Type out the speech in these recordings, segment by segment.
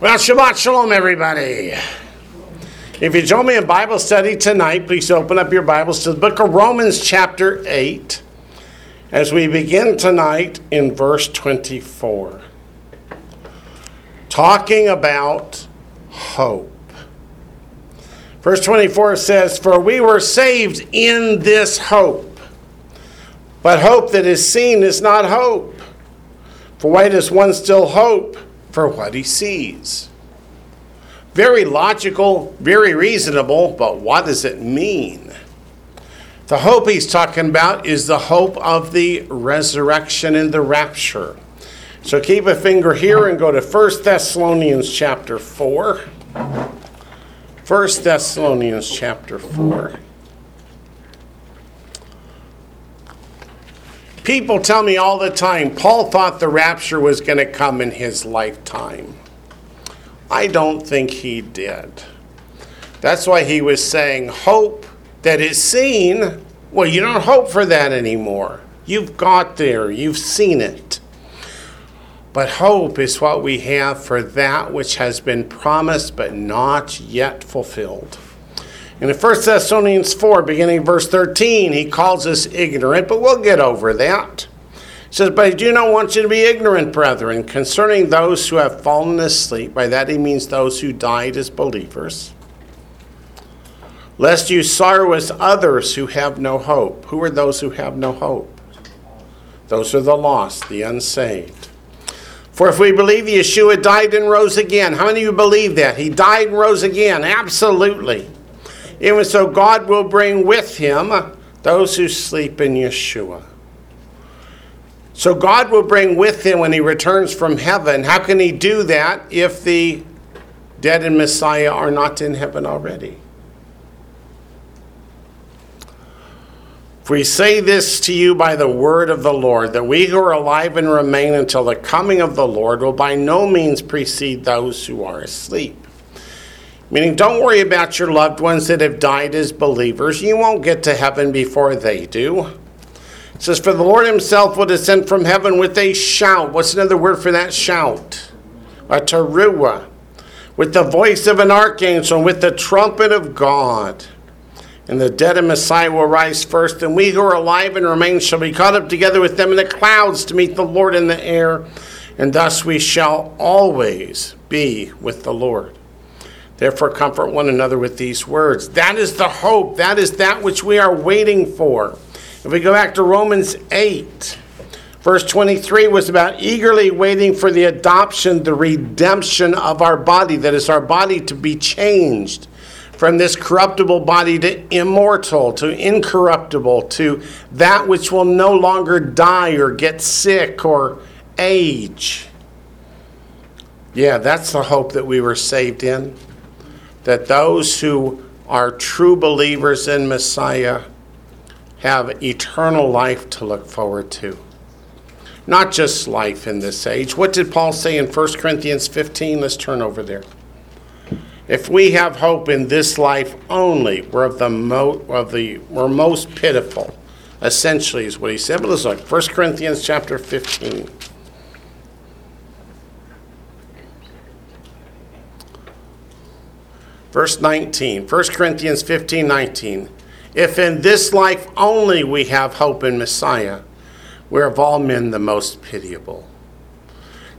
Well, Shabbat Shalom, everybody. If you join me in Bible study tonight, please open up your Bibles to the book of Romans, chapter 8, as we begin tonight in verse 24, talking about hope. Verse 24 says, For we were saved in this hope, but hope that is seen is not hope. For why does one still hope? For what he sees. Very logical, very reasonable, but what does it mean? The hope he's talking about is the hope of the resurrection and the rapture. So keep a finger here and go to 1 Thessalonians chapter 4. 1 Thessalonians chapter 4. People tell me all the time Paul thought the rapture was going to come in his lifetime. I don't think he did. That's why he was saying, Hope that is seen. Well, you don't hope for that anymore. You've got there, you've seen it. But hope is what we have for that which has been promised but not yet fulfilled. And in 1 Thessalonians 4, beginning verse 13, he calls us ignorant, but we'll get over that. He says, But I do not want you to be ignorant, brethren, concerning those who have fallen asleep. By that he means those who died as believers. Lest you sorrow as others who have no hope. Who are those who have no hope? Those are the lost, the unsaved. For if we believe Yeshua died and rose again, how many of you believe that? He died and rose again. Absolutely. Even so, God will bring with him those who sleep in Yeshua. So, God will bring with him when he returns from heaven. How can he do that if the dead in Messiah are not in heaven already? We say this to you by the word of the Lord, that we who are alive and remain until the coming of the Lord will by no means precede those who are asleep. Meaning, don't worry about your loved ones that have died as believers. You won't get to heaven before they do. It says, For the Lord himself will descend from heaven with a shout. What's another word for that shout? A teruah. With the voice of an archangel, with the trumpet of God. And the dead in Messiah will rise first, and we who are alive and remain shall be caught up together with them in the clouds to meet the Lord in the air. And thus we shall always be with the Lord. Therefore, comfort one another with these words. That is the hope. That is that which we are waiting for. If we go back to Romans 8, verse 23 was about eagerly waiting for the adoption, the redemption of our body. That is, our body to be changed from this corruptible body to immortal, to incorruptible, to that which will no longer die or get sick or age. Yeah, that's the hope that we were saved in that those who are true believers in Messiah have eternal life to look forward to. Not just life in this age. What did Paul say in 1 Corinthians 15? Let's turn over there. If we have hope in this life only, we're of the, mo- of the we're most pitiful. Essentially, is what he said. But let's look. 1 Corinthians chapter 15. Verse 19, 1 Corinthians 15 19. If in this life only we have hope in Messiah, we're of all men the most pitiable.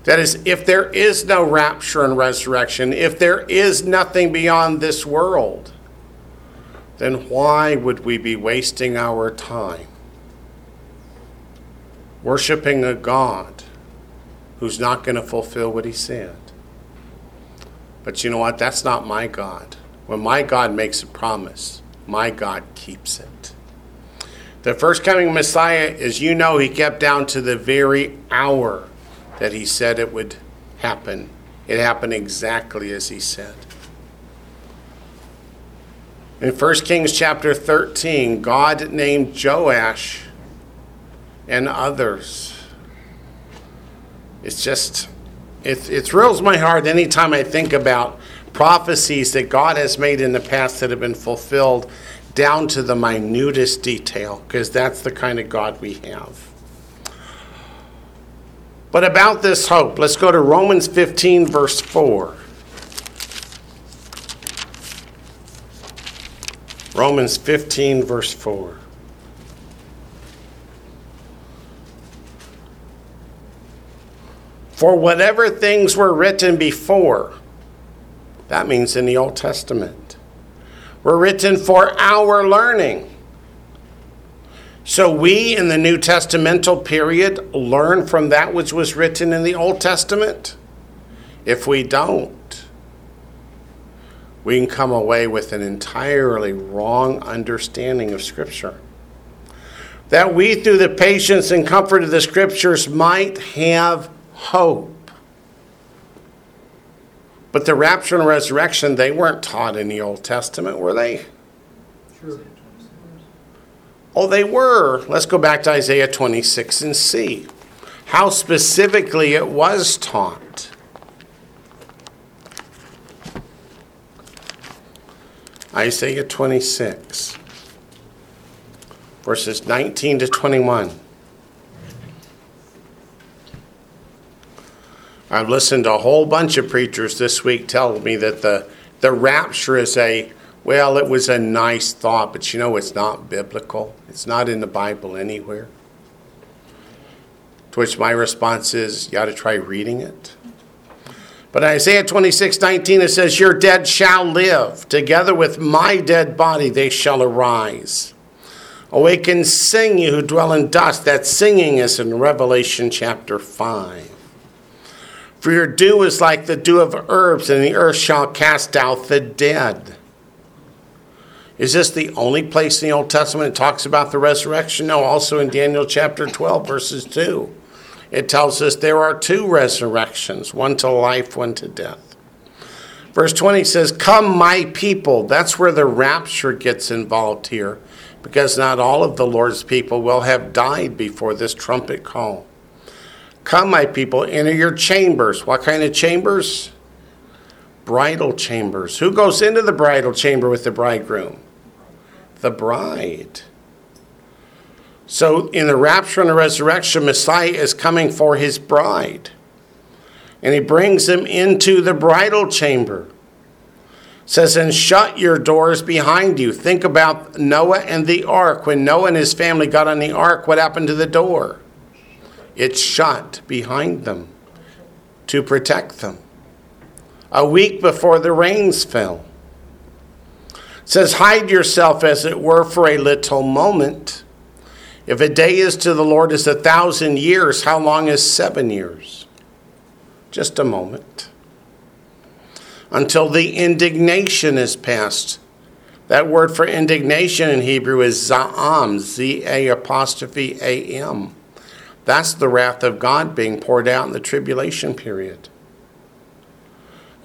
That is, if there is no rapture and resurrection, if there is nothing beyond this world, then why would we be wasting our time worshiping a God who's not going to fulfill what he said? But you know what? That's not my God. When my God makes a promise, my God keeps it. The first coming Messiah, as you know, he kept down to the very hour that he said it would happen. It happened exactly as he said. In 1 Kings chapter 13, God named Joash and others. It's just it, it thrills my heart anytime I think about prophecies that God has made in the past that have been fulfilled down to the minutest detail, because that's the kind of God we have. But about this hope, let's go to Romans 15, verse 4. Romans 15, verse 4. For whatever things were written before, that means in the Old Testament, were written for our learning. So we in the New Testamental period learn from that which was written in the Old Testament. If we don't, we can come away with an entirely wrong understanding of Scripture. That we, through the patience and comfort of the Scriptures, might have hope. But the rapture and resurrection, they weren't taught in the Old Testament, were they? Sure. Oh, they were. Let's go back to Isaiah 26 and see how specifically it was taught. Isaiah 26, verses 19 to 21. I've listened to a whole bunch of preachers this week tell me that the, the rapture is a, well, it was a nice thought, but you know, it's not biblical. It's not in the Bible anywhere. To which my response is, you ought to try reading it. But Isaiah 26, 19, it says, Your dead shall live. Together with my dead body they shall arise. Awaken, sing, you who dwell in dust. That singing is in Revelation chapter 5. For your dew is like the dew of herbs, and the earth shall cast out the dead. Is this the only place in the Old Testament it talks about the resurrection? No, also in Daniel chapter 12, verses 2. It tells us there are two resurrections one to life, one to death. Verse 20 says, Come, my people. That's where the rapture gets involved here, because not all of the Lord's people will have died before this trumpet call. Come, my people, enter your chambers. What kind of chambers? Bridal chambers. Who goes into the bridal chamber with the bridegroom? The bride. So, in the rapture and the resurrection, Messiah is coming for his bride. And he brings them into the bridal chamber. It says, and shut your doors behind you. Think about Noah and the ark. When Noah and his family got on the ark, what happened to the door? It shut behind them to protect them. A week before the rains fell. It says, Hide yourself as it were for a little moment. If a day is to the Lord as a thousand years, how long is seven years? Just a moment. Until the indignation is past. That word for indignation in Hebrew is za'am, Z A apostrophe A M. That's the wrath of God being poured out in the tribulation period.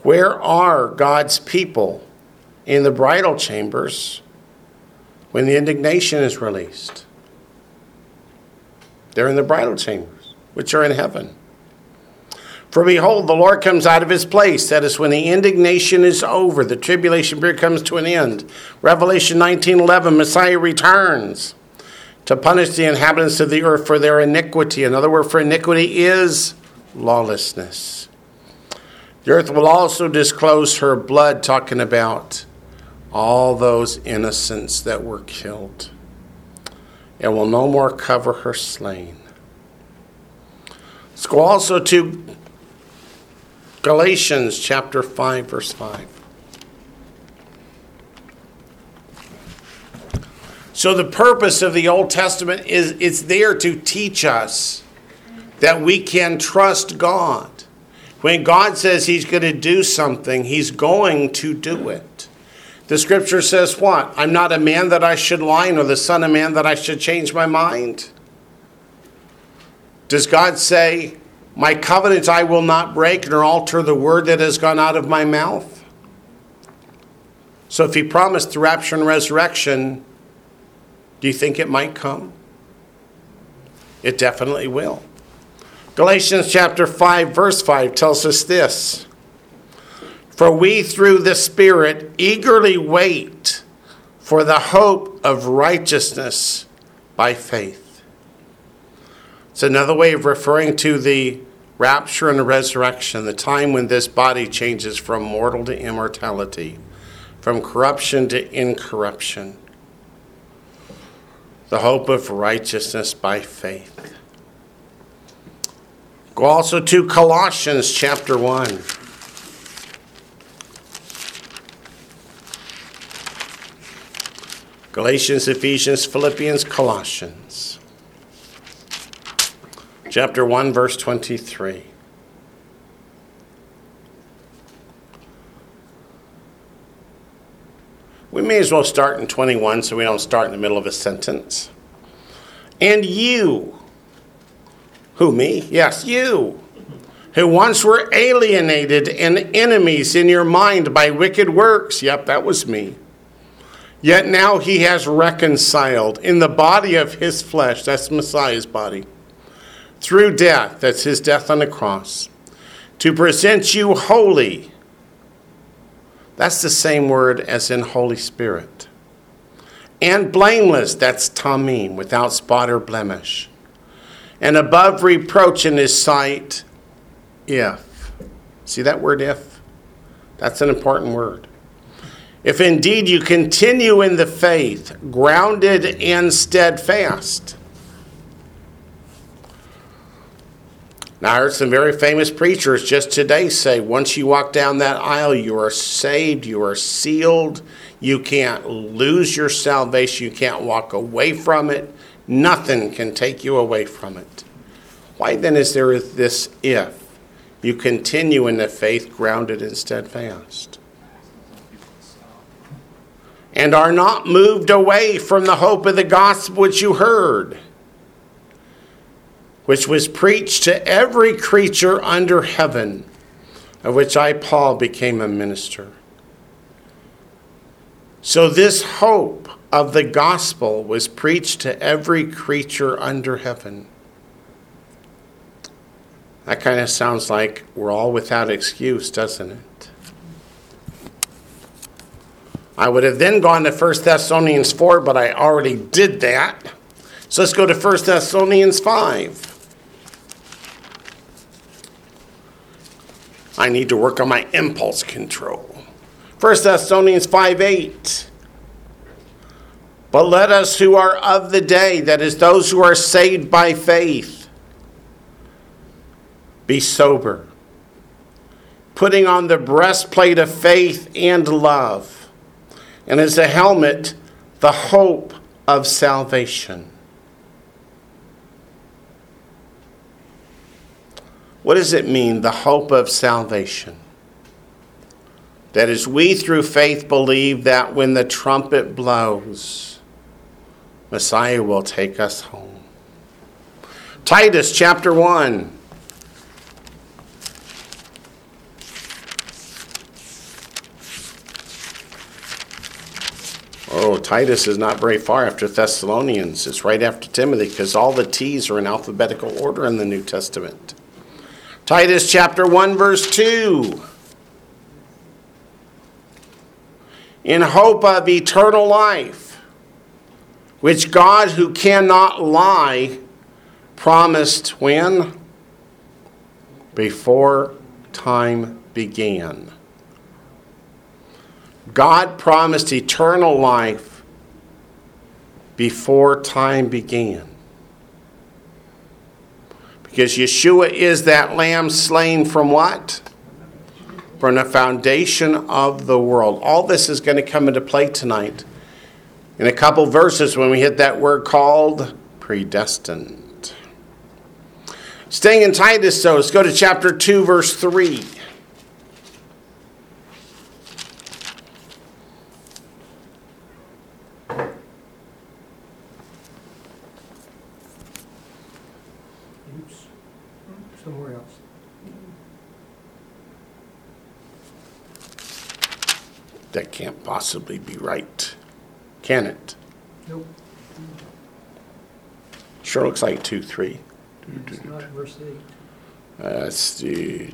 Where are God's people in the bridal chambers when the indignation is released? They're in the bridal chambers, which are in heaven. For behold, the Lord comes out of his place. That is when the indignation is over, the tribulation period comes to an end. Revelation 19:11, Messiah returns to punish the inhabitants of the earth for their iniquity. Another word for iniquity is lawlessness. The earth will also disclose her blood, talking about all those innocents that were killed, and will no more cover her slain. Let's go also to Galatians chapter 5, verse 5. So the purpose of the Old Testament is it's there to teach us that we can trust God. When God says he's going to do something, he's going to do it. The scripture says what? I'm not a man that I should lie, nor the son of man that I should change my mind. Does God say, My covenant I will not break, nor alter the word that has gone out of my mouth? So if he promised the rapture and resurrection, do you think it might come? It definitely will. Galatians chapter 5, verse 5 tells us this For we through the Spirit eagerly wait for the hope of righteousness by faith. It's another way of referring to the rapture and the resurrection, the time when this body changes from mortal to immortality, from corruption to incorruption the hope of righteousness by faith. Go also to Colossians chapter 1. Galatians, Ephesians, Philippians, Colossians. Chapter 1, verse 23. We may as well start in 21 so we don't start in the middle of a sentence. And you, who me? Yes, you, who once were alienated and enemies in your mind by wicked works. Yep, that was me Yet now he has reconciled in the body of his flesh, that's Messiah's body, through death, that's his death on the cross, to present you holy. That's the same word as in Holy Spirit. And blameless, that's tamim, without spot or blemish. And above reproach in his sight, if. See that word if? That's an important word if indeed you continue in the faith, grounded and steadfast. Now, I heard some very famous preachers just today say once you walk down that aisle, you are saved, you are sealed, you can't lose your salvation, you can't walk away from it, nothing can take you away from it. Why then is there this if? You continue in the faith, grounded and steadfast and are not moved away from the hope of the gospel which you heard, which was preached to every creature under heaven, of which I, Paul, became a minister. So, this hope of the gospel was preached to every creature under heaven. That kind of sounds like we're all without excuse, doesn't it? I would have then gone to 1 Thessalonians 4, but I already did that. So let's go to 1 Thessalonians 5. I need to work on my impulse control. 1 Thessalonians 5 8. But let us who are of the day, that is, those who are saved by faith, be sober, putting on the breastplate of faith and love and as a helmet, the hope of salvation. What does it mean, the hope of salvation? That is, we through faith believe that when the trumpet blows, Messiah will take us home. Titus chapter 1. Oh, Titus is not very far after Thessalonians. It's right after Timothy because all the T's are in alphabetical order in the New Testament. Titus chapter 1, verse 2. In hope of eternal life, which God, who cannot lie, promised when? Before time began. God promised eternal life before time began. Because Yeshua is that lamb slain from what? From the foundation of the world. All this is going to come into play tonight in a couple verses when we hit that word called predestined. Staying in Titus, so let's go to chapter 2, verse 3. That can't possibly be right, can it? Nope, Sure looks like 2 3. it's not verse eight. Uh, let's do-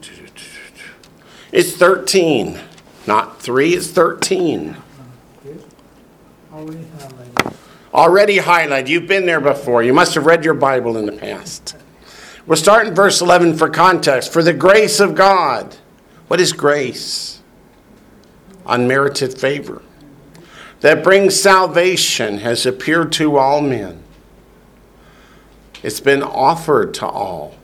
It's 13, not 3, it's 13. Good. Already highlighted. Already highlighted. You've been there before. You must have read your Bible in the past. We'll start in verse 11 for context. For the grace of God. What is grace? Unmerited favor. that brings salvation has appeared to all men. It's been offered to all,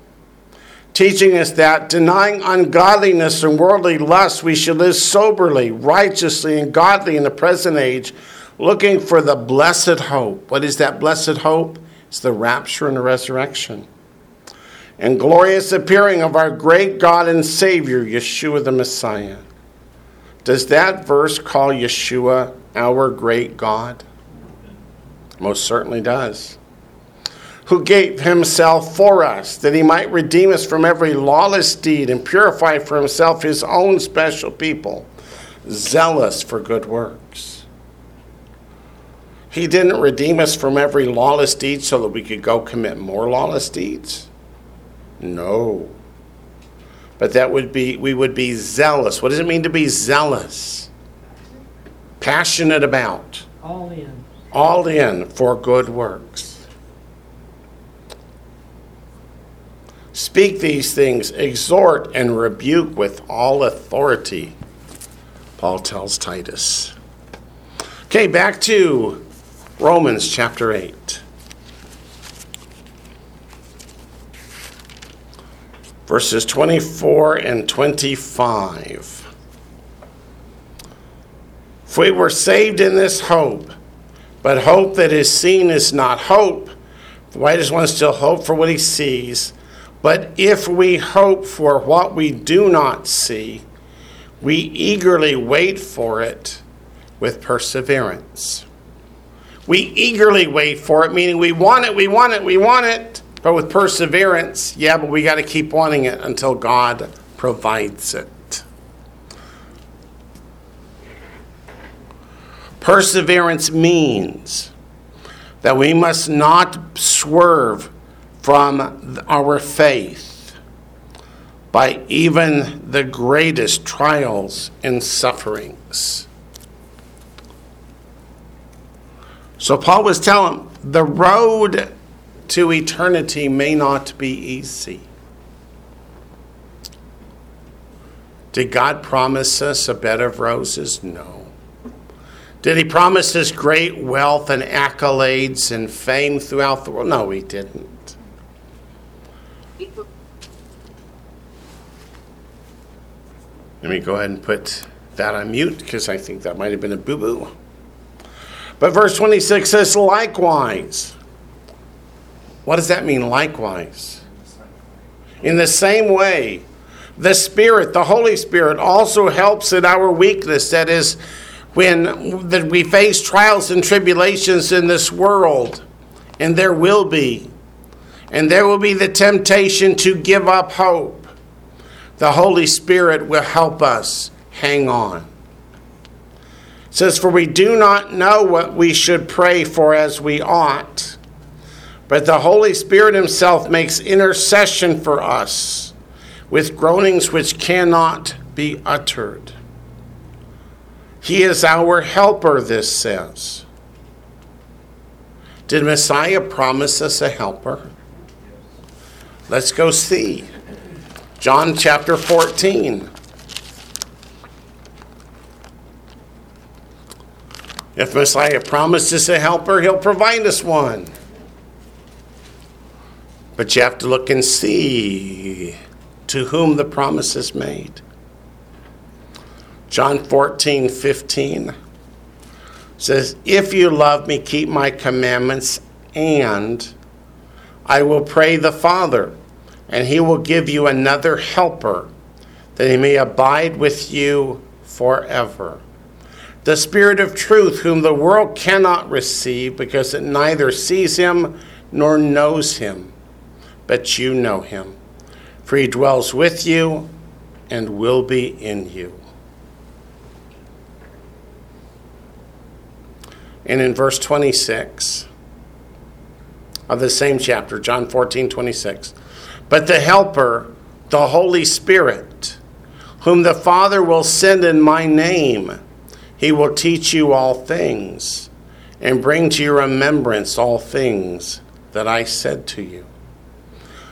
teaching us that denying ungodliness and worldly lust, we should live soberly, righteously, and godly in the present age, looking for the blessed hope. What is that blessed hope? It's the rapture and the resurrection. And glorious appearing of our great God and Savior, Yeshua the Messiah. Does that verse call Yeshua our great God? Most certainly does. Who gave himself for us that he might redeem us from every lawless deed and purify for himself his own special people, zealous for good works. He didn't redeem us from every lawless deed so that we could go commit more lawless deeds. No but that would be we would be zealous. What does it mean to be zealous? Passionate about. All in. All in for good works. Speak these things, exhort and rebuke with all authority, Paul tells Titus. Okay, back to Romans chapter 8. Verses 24 and 25. If we were saved in this hope, but hope that is seen is not hope, why does one still hope for what he sees? But if we hope for what we do not see, we eagerly wait for it with perseverance. We eagerly wait for it, meaning we want it, we want it, we want it. But with perseverance, yeah, but we got to keep wanting it until God provides it. Perseverance means that we must not swerve from our faith by even the greatest trials and sufferings. So Paul was telling the road to eternity may not be easy. Did God promise us a bed of roses? No. Did He promise us great wealth and accolades and fame throughout the world? No, He didn't. Let me go ahead and put that on mute because I think that might have been a boo boo. But verse 26 says, likewise. What does that mean, likewise? In the same way, the Spirit, the Holy Spirit, also helps in our weakness. That is, when that we face trials and tribulations in this world, and there will be, and there will be the temptation to give up hope. The Holy Spirit will help us hang on. It says, For we do not know what we should pray for as we ought but the Holy Spirit Himself makes intercession for us with groanings which cannot be uttered. He is our helper, this says. Did Messiah promise us a helper? Let's go see. John chapter 14. If Messiah promises a helper, he'll provide us one. But you have to look and see to whom the promise is made. John 14, 15 says, If you love me, keep my commandments, and I will pray the Father, and he will give you another helper, that he may abide with you forever. The Spirit of truth, whom the world cannot receive, because it neither sees him nor knows him but you know him, for he dwells with you and will be in you. And in verse 26 of the same chapter, John 14, 26, but the Helper, the Holy Spirit, whom the Father will send in my name, he will teach you all things and bring to your remembrance all things that I said to you.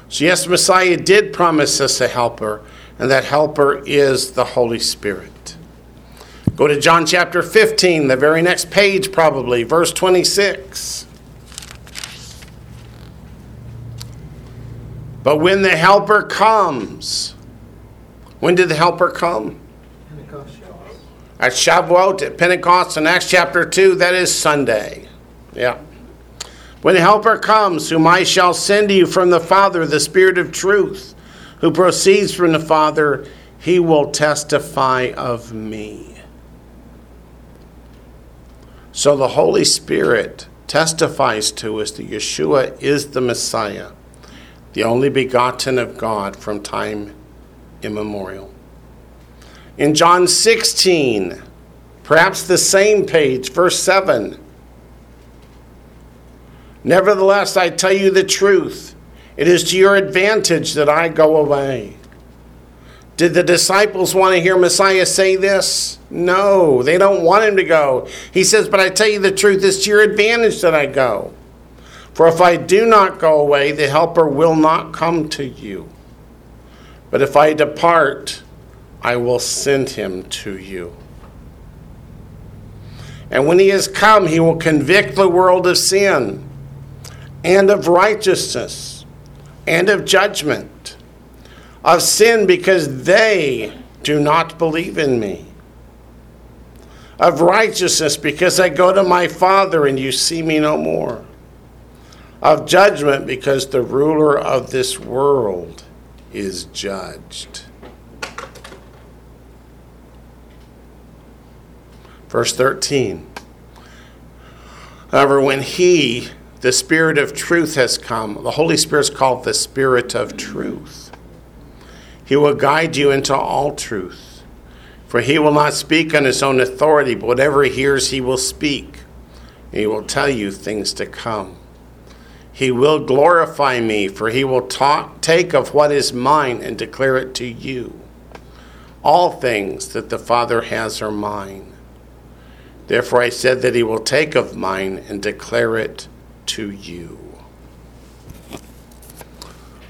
So, yes, Messiah did promise us a helper, and that helper is the Holy Spirit. Go to John chapter 15, the very next page, probably, verse 26. But when the Helper comes, when did the Helper come? Pentecost. At Shavuot, at Pentecost, in Acts chapter 2, that is Sunday. Yeah. When the Helper comes, whom I shall send to you from the Father, the Spirit of truth, who proceeds from the Father, he will testify of me. So the Holy Spirit testifies to us that Yeshua is the Messiah, the only begotten of God from time immemorial. In John 16, perhaps the same page, verse 7. Nevertheless, I tell you the truth. It is to your advantage that I go away. Did the disciples want to hear Messiah say this? No, they don't want him to go. He says, But I tell you the truth, it's to your advantage that I go. For if I do not go away, the Helper will not come to you. But if I depart, I will send him to you. And when he has come, he will convict the world of sin and of righteousness and of judgment. Of sin because they do not believe in me. Of righteousness because I go to my Father and you see me no more. Of judgment because the ruler of this world is judged. Verse 13. However, when he, the Spirit of truth, has come, the Holy Spirit is called the Spirit of truth. He will guide you into all truth. For he will not speak on his own authority, but whatever he hears, he will speak. he will tell you things to come. He will glorify me, for he will talk, take of what is mine and declare it to you. All things that the Father has are mine. Therefore I said that he will take of mine and declare it to you.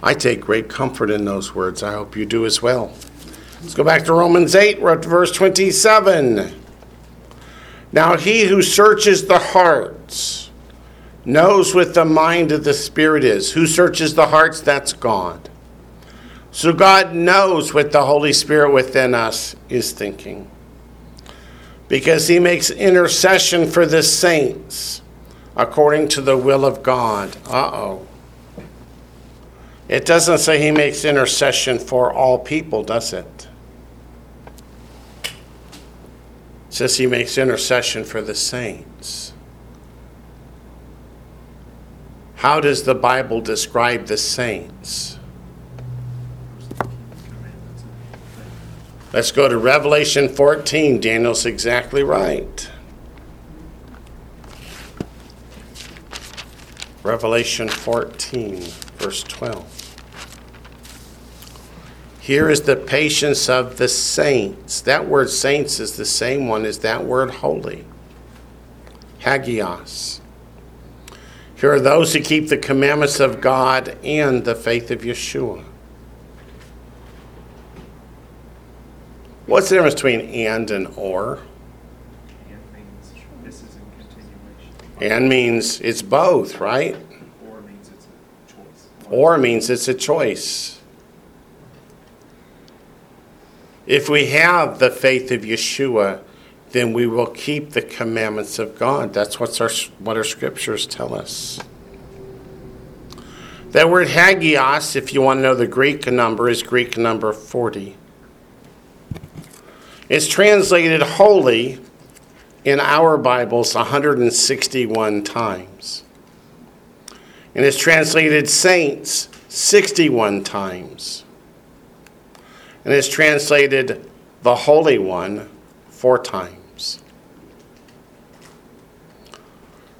I take great comfort in those words. I hope you do as well. Let's go back to Romans 8, we're up to verse 27. Now he who searches the hearts knows what the mind of the Spirit is. Who searches the hearts? That's God. So God knows what the Holy Spirit within us is thinking because he makes intercession for the saints according to the will of God. Uh oh. It doesn't say he makes intercession for all people, does it? It says he makes intercession for the saints. How does the Bible describe the saints? Let's go to Revelation 14. Daniel's exactly right. Revelation 14, verse 12. Here is the patience of the saints. That word saints is the same one as that word holy. Hagios. Here are those who keep the commandments of God and the faith of Yeshua. What's the difference between and and or? And means this is in continuation. And means it's both, right? Or means it's a choice. Or means it's a choice. If we have the faith of Yeshua, then we will keep the commandments of God. That's what's our, what our scriptures tell us. That word hagios, if you want to know the Greek number, is Greek number 40. It's translated holy in our Bibles 161 times. And it's translated saints 61 times. And it's translated the Holy One four times.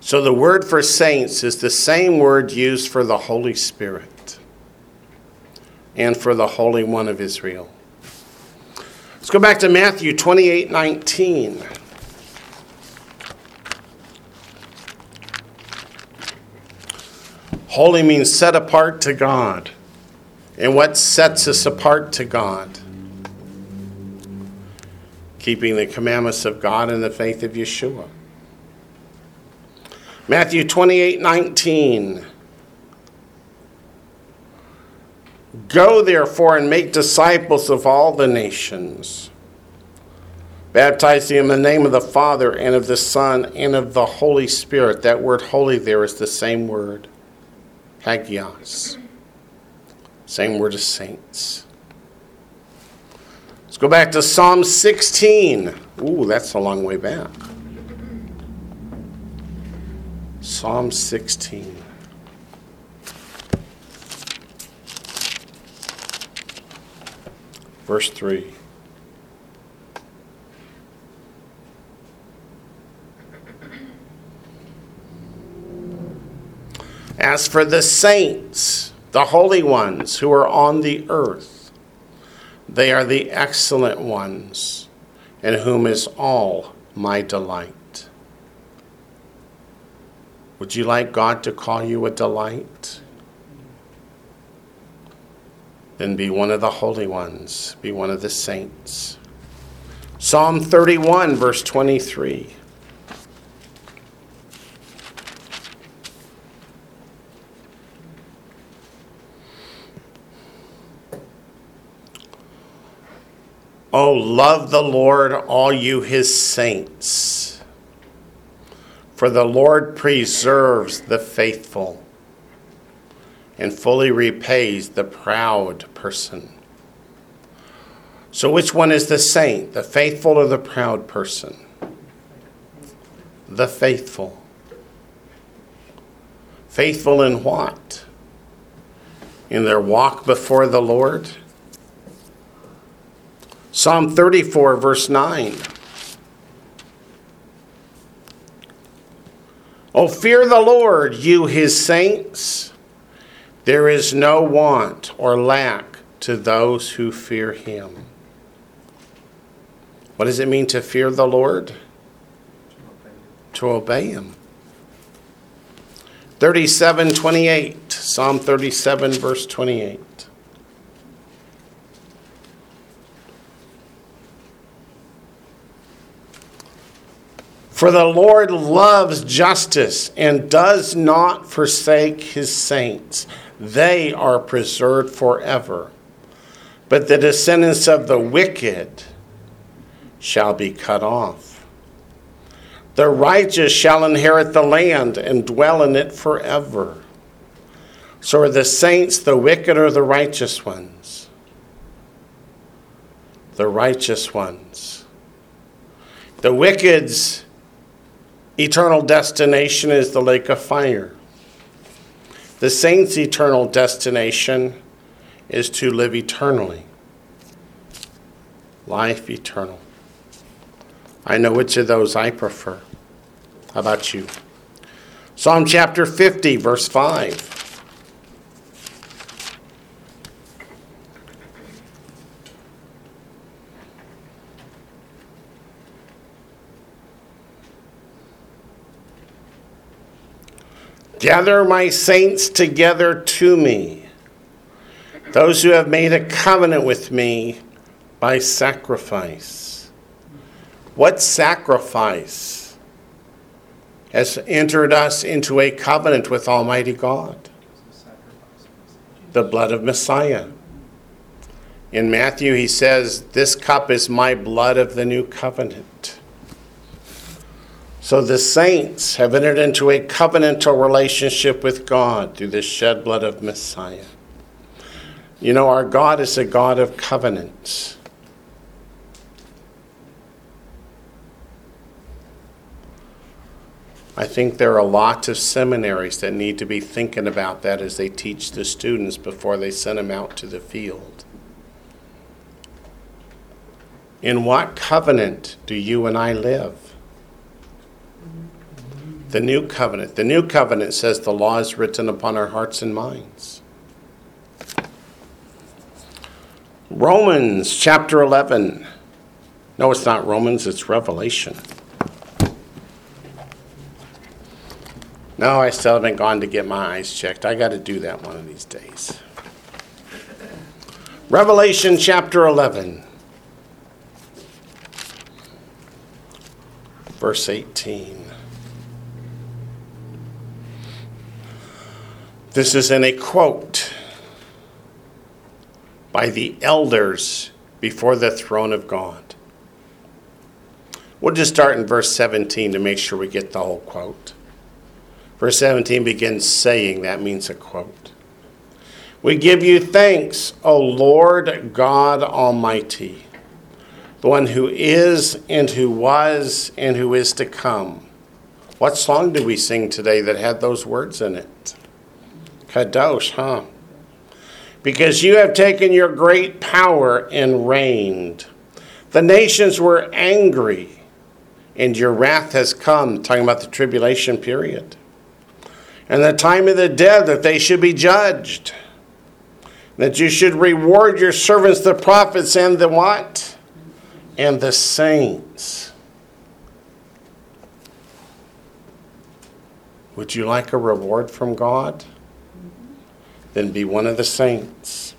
So the word for saints is the same word used for the Holy Spirit and for the Holy One of Israel. Let's go back to Matthew 28 19. Holy means set apart to God. And what sets us apart to God? keeping the commandments of God and the faith of Yeshua. Matthew 28 19. Go therefore and make disciples of all the nations, baptizing in the name of the Father and of the Son and of the Holy Spirit. That word holy there is the same word, hagios. Same word as saints. Let's go back to Psalm 16. Ooh, that's a long way back. Psalm 16. Verse 3. As for the saints, the holy ones who are on the earth, they are the excellent ones, in whom is all my delight. Would you like God to call you a delight? Then be one of the holy ones, be one of the saints. Psalm 31, verse 23. Oh, love the Lord, all you his saints. For the Lord preserves the faithful and fully repays the proud person. So, which one is the saint, the faithful or the proud person? The faithful. Faithful in what? In their walk before the Lord? Psalm 34, verse 9. Oh, fear the Lord, you his saints. There is no want or lack to those who fear him. What does it mean to fear the Lord? To obey him. 37 28, Psalm 37, verse 28. For the Lord loves justice and does not forsake his saints. They are preserved forever. But the descendants of the wicked shall be cut off. The righteous shall inherit the land and dwell in it forever. So are the saints the wicked or the righteous ones? The righteous ones. The wicked's eternal destination is the lake of fire. The saint's eternal destination is to live eternally. Life eternal. I know which of those I prefer. How about you? Psalm chapter 50, verse 5. Gather my saints together to me, those who have made a covenant with me by sacrifice. What sacrifice has entered us into a covenant with Almighty God? The blood of Messiah. In Matthew, he says, This cup is my blood of the new covenant. So the saints have entered into a covenantal relationship with God through the shed blood of Messiah. You know, our God is a God of covenants. I think there are lots of seminaries that need to be thinking about that as they teach the students before they send them out to the field. In what covenant do you and I live? The new covenant. The new covenant says the law is written upon our hearts and minds. Romans chapter 11. No, it's not Romans, it's Revelation. No, I still haven't gone to get my eyes checked. I got to do that one of these days. Revelation chapter 11. verse 18. This is in a quote by the elders before the throne of God. We'll just start in verse 17 to make sure we get the whole quote. Verse 17 begins saying, that means a quote. We give you thanks, O Lord God Almighty, the one who is and who was and who is to come. What song do we sing today that had those words in it? Kadosh, huh? Because you have taken your great power and reigned. The nations were angry, and your wrath has come, talking about the tribulation period. And the time of the dead that they should be judged. That you should reward your servants, the prophets, and the what? And the saints. Would you like a reward from God? Then be one of the saints.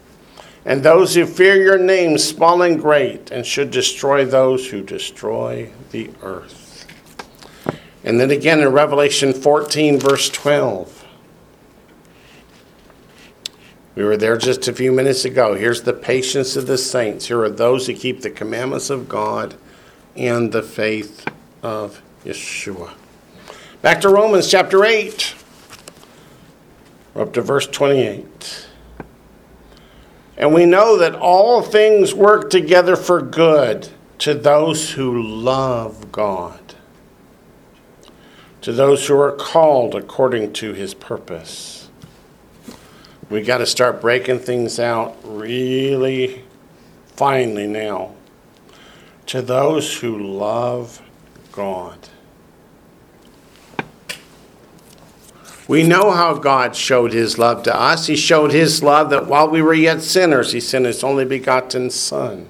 And those who fear your name, small and great, and should destroy those who destroy the earth. And then again in Revelation 14, verse 12. We were there just a few minutes ago. Here's the patience of the saints. Here are those who keep the commandments of God and the faith of Yeshua. Back to Romans chapter 8. We're up to verse 28. And we know that all things work together for good to those who love God, to those who are called according to his purpose. We got to start breaking things out really finely now. To those who love God. We know how God showed his love to us. He showed his love that while we were yet sinners, he sent his only begotten Son.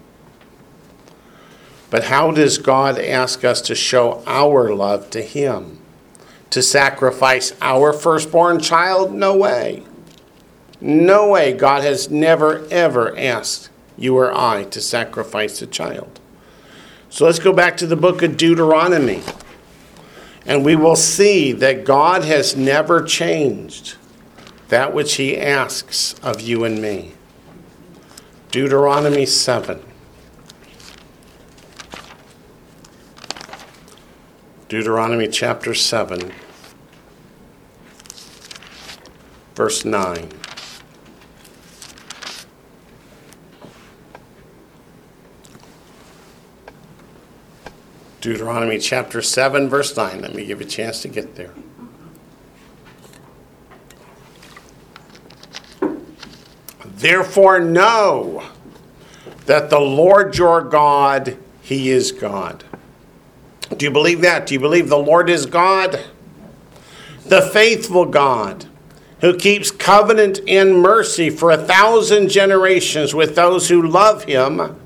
But how does God ask us to show our love to him? To sacrifice our firstborn child? No way. No way. God has never, ever asked you or I to sacrifice a child. So let's go back to the book of Deuteronomy. And we will see that God has never changed that which He asks of you and me. Deuteronomy 7. Deuteronomy chapter 7, verse 9. Deuteronomy chapter 7, verse 9. Let me give you a chance to get there. Therefore, know that the Lord your God, He is God. Do you believe that? Do you believe the Lord is God? The faithful God who keeps covenant and mercy for a thousand generations with those who love Him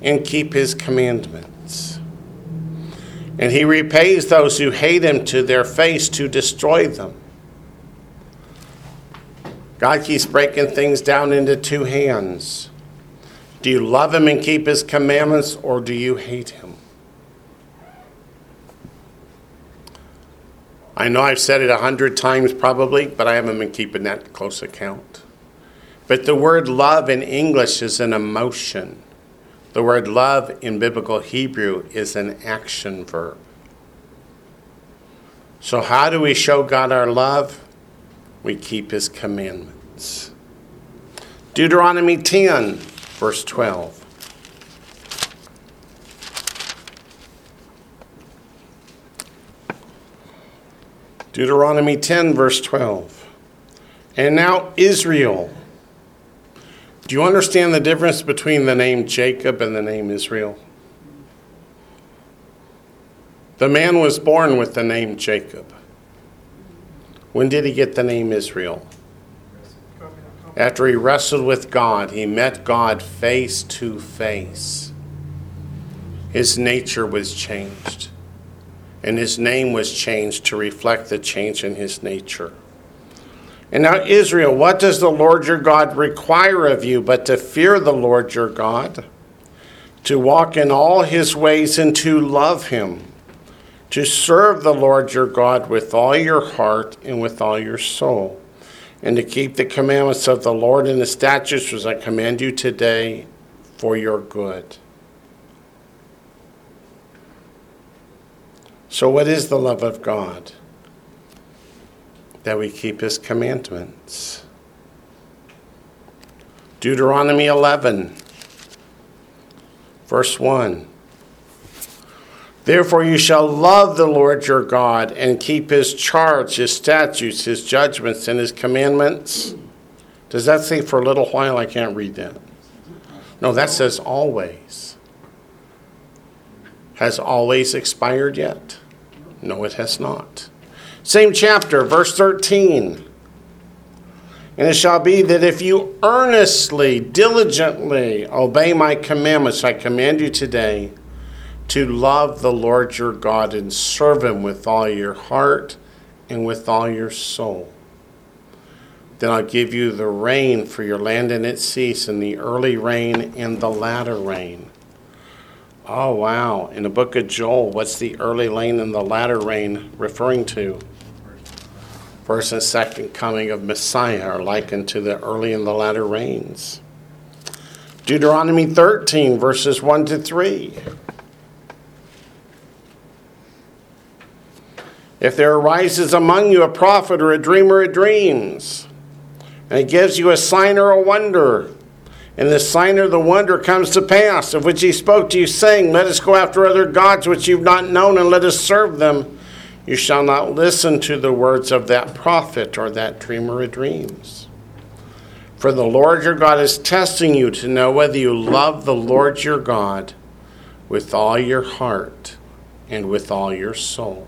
and keep His commandments. And he repays those who hate him to their face to destroy them. God keeps breaking things down into two hands. Do you love him and keep his commandments, or do you hate him? I know I've said it a hundred times probably, but I haven't been keeping that close account. But the word love in English is an emotion. The word love in biblical Hebrew is an action verb. So, how do we show God our love? We keep his commandments. Deuteronomy 10, verse 12. Deuteronomy 10, verse 12. And now, Israel do you understand the difference between the name Jacob and the name Israel? The man was born with the name Jacob. When did he get the name Israel? After he wrestled with God, he met God face to face. His nature was changed, and his name was changed to reflect the change in his nature. And now, Israel, what does the Lord your God require of you but to fear the Lord your God, to walk in all his ways and to love him, to serve the Lord your God with all your heart and with all your soul, and to keep the commandments of the Lord and the statutes which I command you today for your good. So, what is the love of God? That we keep his commandments. Deuteronomy 11, verse 1. Therefore, you shall love the Lord your God and keep his charge, his statutes, his judgments, and his commandments. Does that say for a little while? I can't read that. No, that says always. Has always expired yet? No, it has not. Same chapter, verse 13. And it shall be that if you earnestly, diligently obey my commandments, I command you today to love the Lord your God and serve him with all your heart and with all your soul. Then I'll give you the rain for your land and its season, the early rain and the latter rain. Oh, wow. In the book of Joel, what's the early rain and the latter rain referring to? First and second coming of Messiah are likened to the early and the latter rains. Deuteronomy 13, verses 1 to 3. If there arises among you a prophet or a dreamer of dreams, and gives you a sign or a wonder, and the sign or the wonder comes to pass, of which he spoke to you, saying, Let us go after other gods which you've not known, and let us serve them. You shall not listen to the words of that prophet or that dreamer of dreams. For the Lord your God is testing you to know whether you love the Lord your God with all your heart and with all your soul.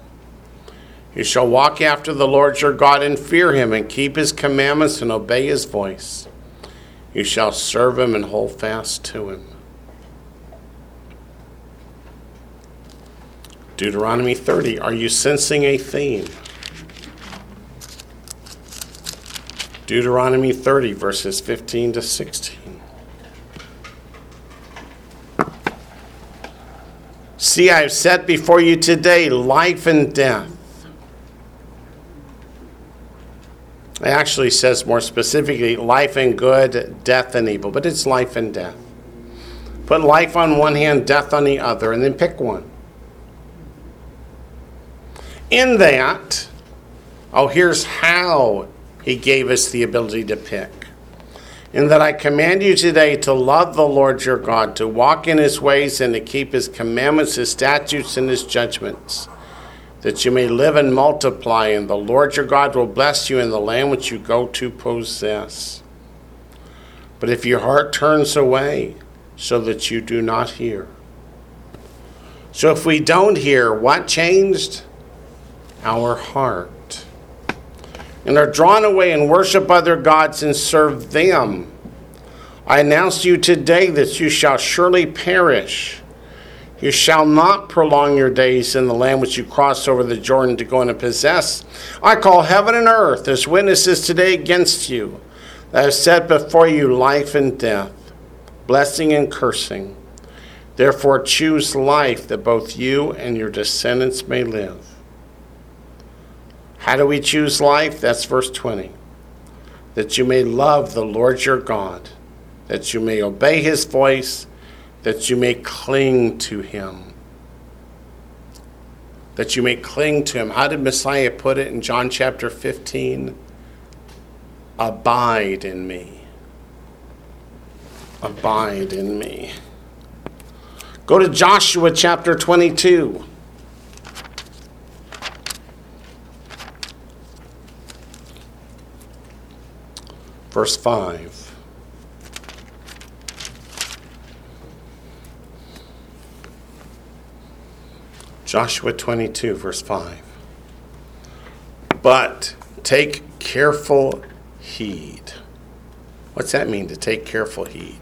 You shall walk after the Lord your God and fear him and keep his commandments and obey his voice. You shall serve him and hold fast to him. Deuteronomy 30. Are you sensing a theme? Deuteronomy 30, verses 15 to 16. See, I have set before you today life and death. It actually says more specifically life and good, death and evil, but it's life and death. Put life on one hand, death on the other, and then pick one. In that, oh, here's how he gave us the ability to pick. In that I command you today to love the Lord your God, to walk in his ways, and to keep his commandments, his statutes, and his judgments, that you may live and multiply, and the Lord your God will bless you in the land which you go to possess. But if your heart turns away, so that you do not hear. So if we don't hear, what changed? Our heart and are drawn away and worship other gods and serve them. I announce to you today that you shall surely perish. You shall not prolong your days in the land which you crossed over the Jordan to go and possess. I call heaven and earth as witnesses today against you. I have set before you life and death, blessing and cursing. Therefore, choose life that both you and your descendants may live. How do we choose life? That's verse 20. That you may love the Lord your God, that you may obey his voice, that you may cling to him. That you may cling to him. How did Messiah put it in John chapter 15? Abide in me. Abide in me. Go to Joshua chapter 22. verse 5. Joshua 22, verse 5. But take careful heed. What's that mean to take careful heed?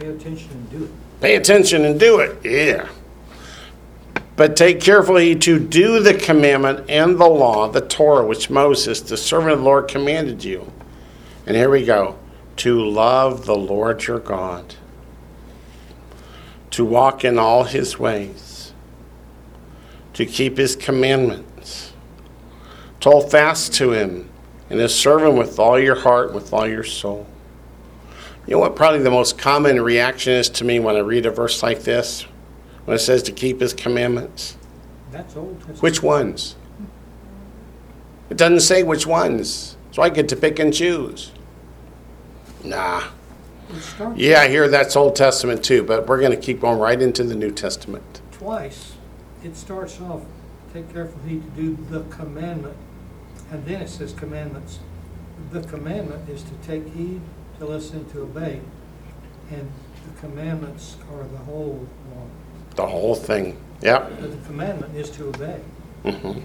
Pay attention and do it. Pay attention and do it. Yeah. But take careful heed to do the commandment and the law, the Torah, which Moses, the servant of the Lord, commanded you. And here we go to love the Lord your God, to walk in all his ways, to keep his commandments, to hold fast to him, and to serve him with all your heart, with all your soul. You know what probably the most common reaction is to me when I read a verse like this? When it says to keep his commandments? That's Old Testament. Which ones? It doesn't say which ones. So I get to pick and choose. Nah. Yeah, I hear that's Old Testament too, but we're going to keep going right into the New Testament. twice. It starts off, take careful heed to do the commandment, and then it says commandments. The commandment is to take heed, to listen, to obey, and the commandments are the whole law. The whole thing. Yep. But the commandment is to obey. Mm-hmm.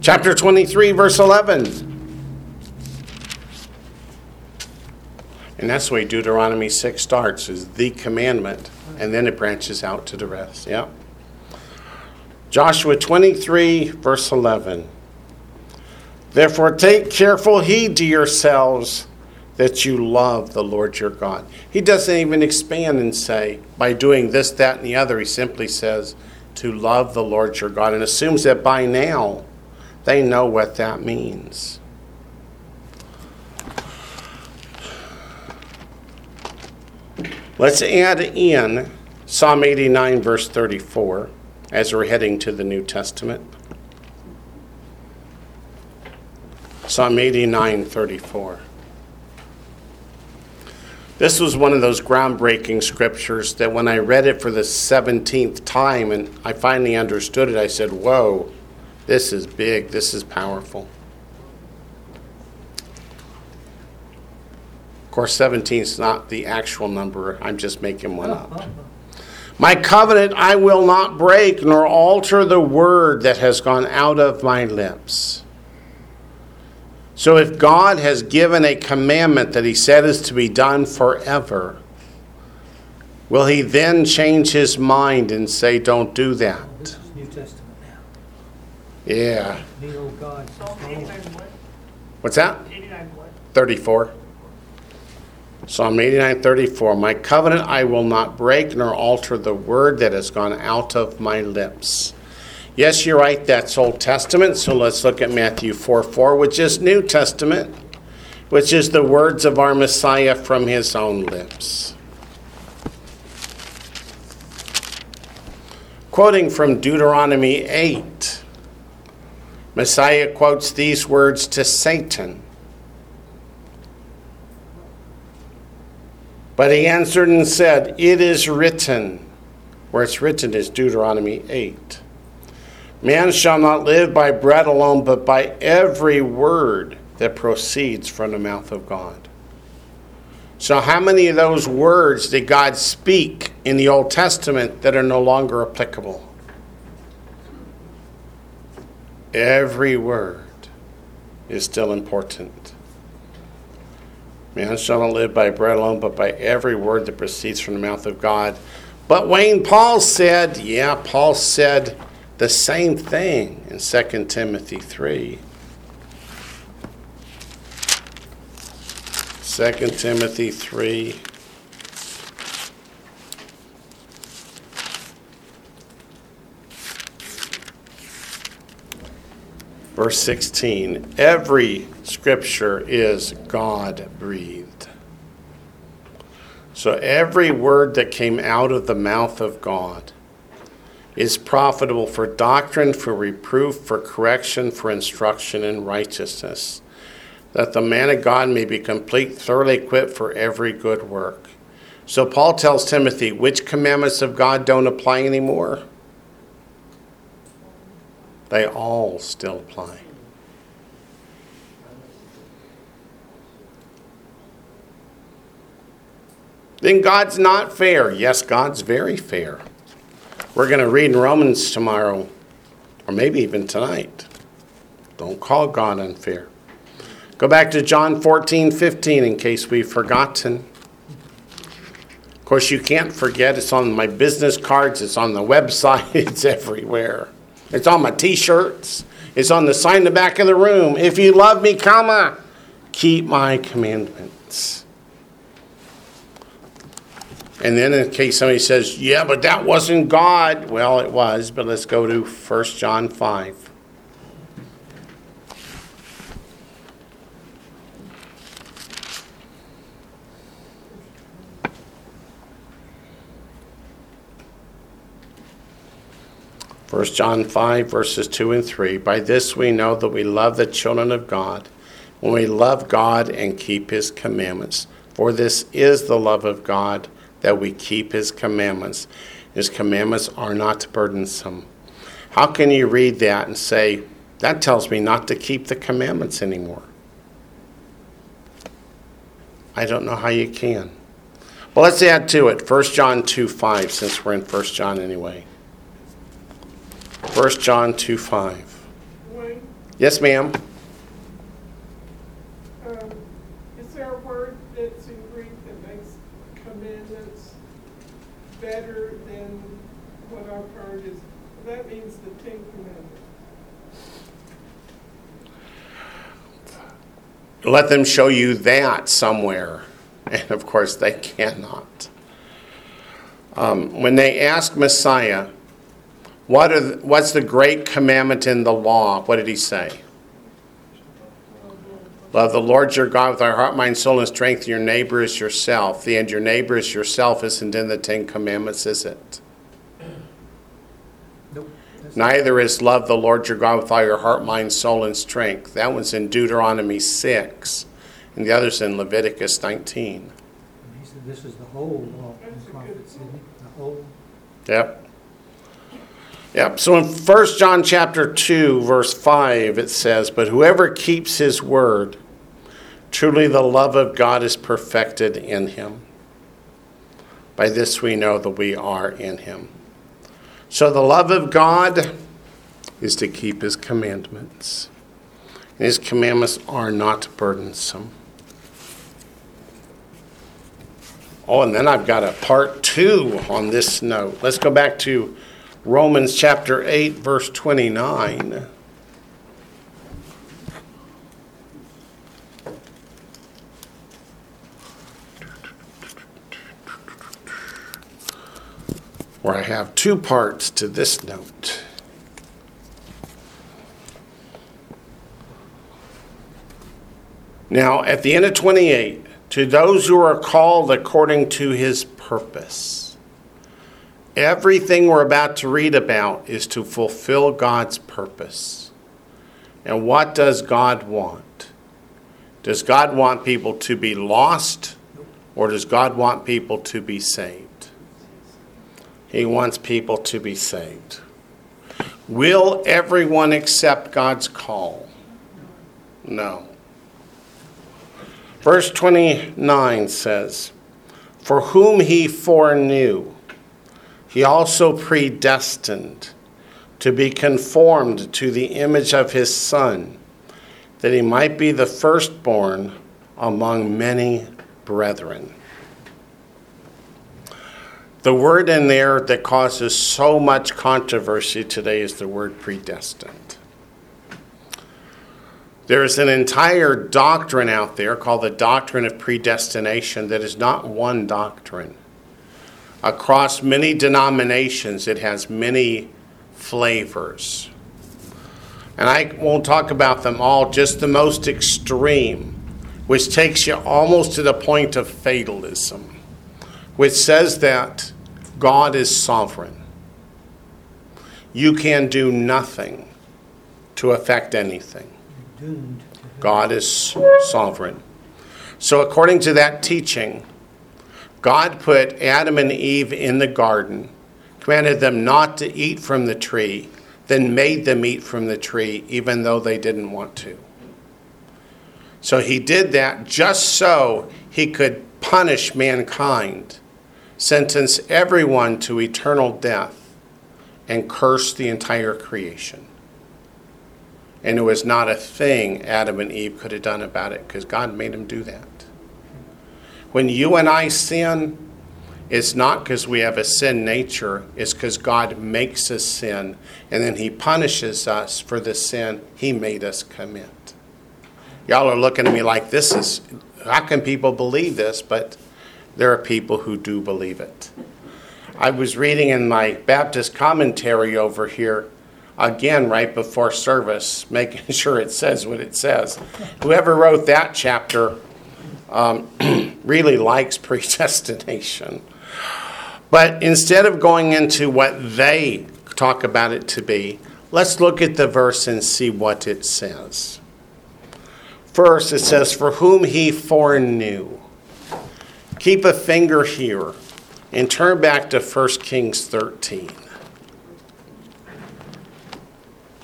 Chapter 23, verse 11. And that's the way Deuteronomy 6 starts, is the commandment, and then it branches out to the rest. Yep. Joshua 23, verse 11. Therefore, take careful heed to yourselves that you love the Lord your God. He doesn't even expand and say, by doing this, that, and the other. He simply says, to love the Lord your God, and assumes that by now they know what that means. Let's add in Psalm 89, verse 34, as we're heading to the New Testament. Psalm 89, 34. This was one of those groundbreaking scriptures that when I read it for the 17th time and I finally understood it, I said, Whoa, this is big, this is powerful. Of course, 17 is not the actual number, I'm just making one up. My covenant I will not break, nor alter the word that has gone out of my lips. So if God has given a commandment that he said is to be done forever, will he then change his mind and say, don't do This that? is New Testament now. Yeah. Need old God. Psalm eighty-nine what? What's that? 34. Psalm 89 34. My covenant I will not break nor alter the word that has gone out of my lips. Yes, you're right, that's Old Testament. So let's look at Matthew 4 4, which is New Testament, which is the words of our Messiah from his own lips. Quoting from Deuteronomy 8, Messiah quotes these words to Satan. But he answered and said, It is written, where it's written is Deuteronomy 8. Man shall not live by bread alone, but by every word that proceeds from the mouth of God. So, how many of those words did God speak in the Old Testament that are no longer applicable? Every word is still important. Man shall not live by bread alone, but by every word that proceeds from the mouth of God. But Wayne Paul said, yeah, Paul said the same thing in 2 Timothy 3. 2 Timothy 3. Verse 16 Every scripture is God breathed. So every word that came out of the mouth of God is profitable for doctrine, for reproof, for correction, for instruction in righteousness, that the man of God may be complete, thoroughly equipped for every good work. So Paul tells Timothy, which commandments of God don't apply anymore? They all still apply. Then God's not fair. Yes, God's very fair. We're going to read in Romans tomorrow, or maybe even tonight. Don't call God unfair. Go back to John 14, 15 in case we've forgotten. Of course, you can't forget. It's on my business cards, it's on the website, it's everywhere. It's on my t shirts, it's on the sign in the back of the room. If you love me, comma, keep my commandments. And then in case somebody says, yeah, but that wasn't God. Well, it was, but let's go to 1 John 5. First John 5, verses 2 and 3. By this we know that we love the children of God, when we love God and keep his commandments. For this is the love of God, that we keep his commandments. His commandments are not burdensome. How can you read that and say, that tells me not to keep the commandments anymore? I don't know how you can. Well, let's add to it 1 John 2 5, since we're in 1 John anyway. 1 John 2 5. Yes, ma'am. um, is there a word that's in Greek that makes commandments better than what I've heard is, that means the Ten Commandments? Let them show you that somewhere. And of course, they cannot. Um, when they ask Messiah, what are the, what's the great commandment in the law? What did he say? Love the Lord your God with our heart, mind, soul, and strength. Your neighbor is yourself. The and your neighbor is yourself isn't in the Ten Commandments, is it? Neither is love the Lord your God with all your heart, mind, soul, and strength. That one's in Deuteronomy 6, and the other's in Leviticus 19. and He said this is the whole law and prophets, isn't point. it? The whole, Yep. Yep. So in 1 John chapter 2, verse 5, it says, But whoever keeps his word, truly the love of God is perfected in him. By this we know that we are in him. So the love of God is to keep his commandments. And his commandments are not burdensome. Oh, and then I've got a part two on this note. Let's go back to Romans chapter 8, verse 29. Where I have two parts to this note. Now, at the end of 28, to those who are called according to his purpose. Everything we're about to read about is to fulfill God's purpose. And what does God want? Does God want people to be lost or does God want people to be saved? He wants people to be saved. Will everyone accept God's call? No. Verse 29 says, For whom he foreknew, he also predestined to be conformed to the image of his Son, that he might be the firstborn among many brethren. The word in there that causes so much controversy today is the word predestined. There's an entire doctrine out there called the doctrine of predestination that is not one doctrine. Across many denominations, it has many flavors. And I won't talk about them all, just the most extreme, which takes you almost to the point of fatalism, which says that God is sovereign. You can do nothing to affect anything. God is sovereign. So, according to that teaching, God put Adam and Eve in the garden, commanded them not to eat from the tree, then made them eat from the tree, even though they didn't want to. So, He did that just so He could punish mankind, sentence everyone to eternal death, and curse the entire creation. And there was not a thing Adam and Eve could have done about it because God made them do that. When you and I sin, it's not because we have a sin nature, it's because God makes us sin and then He punishes us for the sin He made us commit. Y'all are looking at me like this is, how can people believe this? But there are people who do believe it. I was reading in my Baptist commentary over here, again, right before service, making sure it says what it says. Whoever wrote that chapter um, really likes predestination. But instead of going into what they talk about it to be, let's look at the verse and see what it says. First, it says, For whom he foreknew. Keep a finger here and turn back to 1 Kings 13.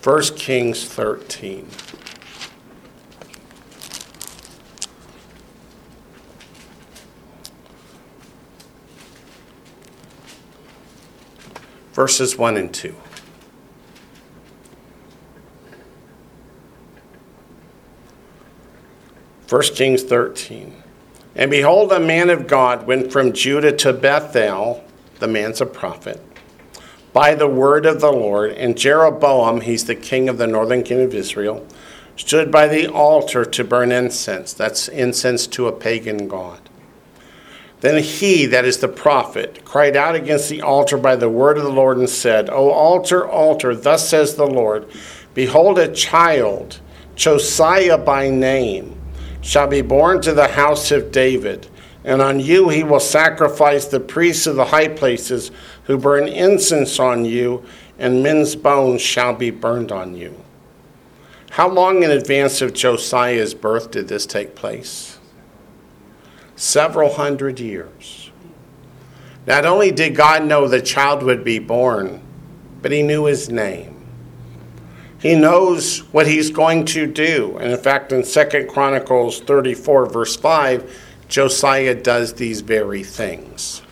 1 Kings 13. Verses 1 and 2. First Kings 13. And behold, a man of God went from Judah to Bethel, the man's a prophet, by the word of the Lord. And Jeroboam, he's the king of the northern kingdom of Israel, stood by the altar to burn incense. That's incense to a pagan god. Then he, that is the prophet, cried out against the altar by the word of the Lord and said, O altar, altar, thus says the Lord, Behold, a child, Josiah by name, shall be born to the house of David, and on you he will sacrifice the priests of the high places who burn incense on you, and men's bones shall be burned on you. How long in advance of Josiah's birth did this take place? Several hundred years. Not only did God know the child would be born, but he knew his name. He knows what he's going to do. And in fact, in 2 Chronicles 34, verse 5, Josiah does these very things.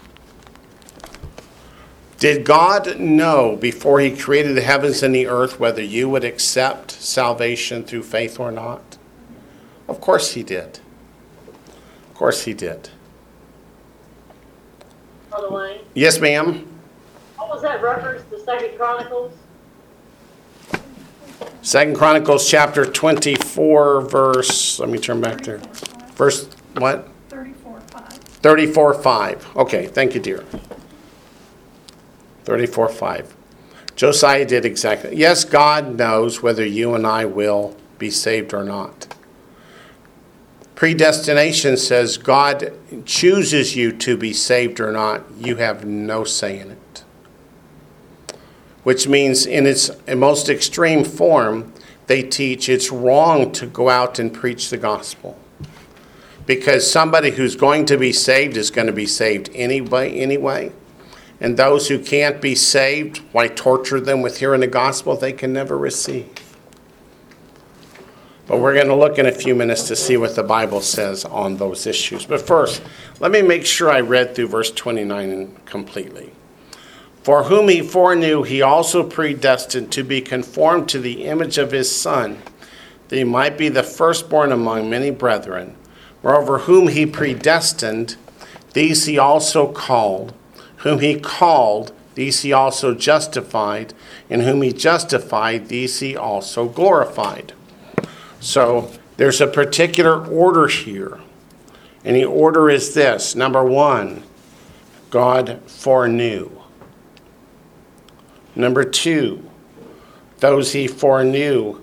Did God know before he created the heavens and the earth whether you would accept salvation through faith or not? Of course he did. Of course he did. Wayne, Yes, ma'am. what was that reference to Second Chronicles? Second Chronicles chapter 24, verse, let me turn back there. Verse, what? Thirty-four, five. 34, 5. Okay, thank you, dear. 34, 5. Josiah did exactly. Yes, God knows whether you and I will be saved or not. Predestination says God chooses you to be saved or not. You have no say in it. Which means, in its most extreme form, they teach it's wrong to go out and preach the gospel. Because somebody who's going to be saved is going to be saved anyway anyway. And those who can't be saved why torture them with hearing the gospel they can never receive. But we're going to look in a few minutes to see what the bible says on those issues. But first let me make sure i read through verse 29 completely for whom he foreknew he also predestined to be conformed to the image of his son that he might be the firstborn among many brethren Moreover, whom he predestined, these he also called. Whom he called, these he also justified. And whom he justified, these he also glorified. So there's a particular order here. And the order is this number one, God foreknew. Number two, those he foreknew,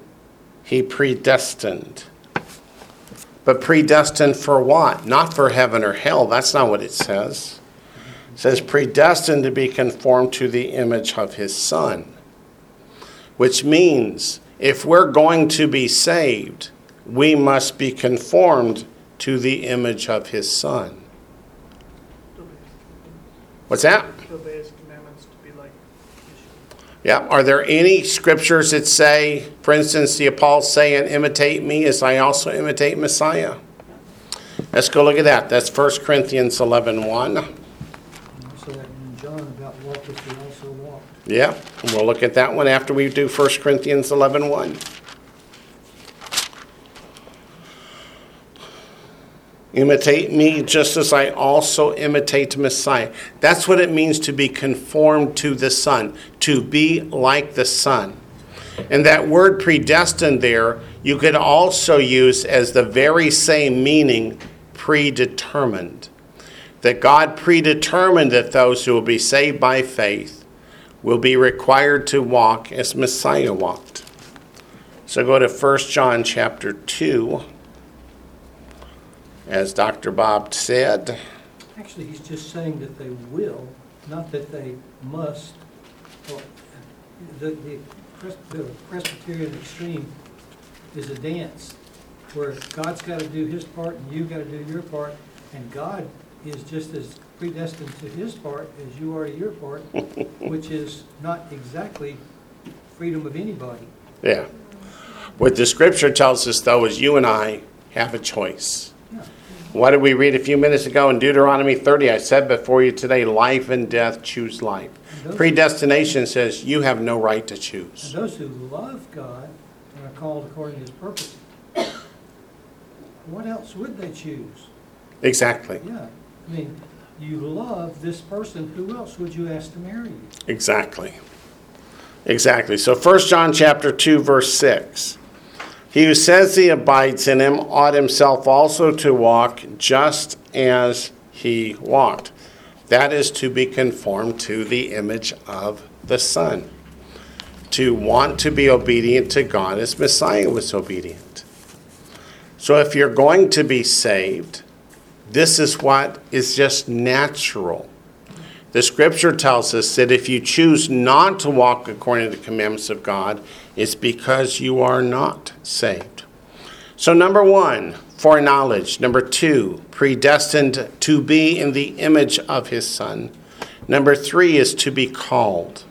he predestined. But predestined for what? Not for heaven or hell. That's not what it says. It says predestined to be conformed to the image of his son. Which means if we're going to be saved, we must be conformed to the image of his son. What's that? To obey his commandments to be like Yeah. Are there any scriptures that say, for instance, the apostle saying, imitate me as I also imitate Messiah? Let's go look at that. That's 1 Corinthians 11 1. Also in John about also. Yeah, and we'll look at that one after we do 1 Corinthians 11 1. Imitate me just as I also imitate Messiah. That's what it means to be conformed to the Son, to be like the Son. And that word predestined there, you could also use as the very same meaning predetermined. that God predetermined that those who will be saved by faith will be required to walk as Messiah walked. So go to 1 John chapter 2. As Dr. Bob said, Actually, he's just saying that they will, not that they must. Well, The, the Pres- the Presbyterian extreme is a dance where God's got to do his part and you've got to do your part, and God is just as predestined to his part as you are to your part, which is not exactly freedom of anybody. yeah. What the scripture tells us, though, is you and I have a choice. What did we read a few minutes ago in Deuteronomy 30? I said before you today, life and death, choose life. Predestination says you have no right to And choose. those who love God and are called according to his purpose, what else would they choose? Exactly. Yeah, I mean, you love this person, who else would you ask to marry you? Exactly. Exactly. So 1 John chapter 2 verse 6. He who says he abides in him ought himself also to walk just as he walked. That is to be conformed to the image of the Son. To want to be obedient to God as Messiah was obedient. So if you're going to be saved, this is what is just natural. The scripture tells us that if you choose not to walk according to the commandments of God, it's because you are not saved. So, number one, foreknowledge. Number two, predestined to be in the image of his son. Number three is to be called.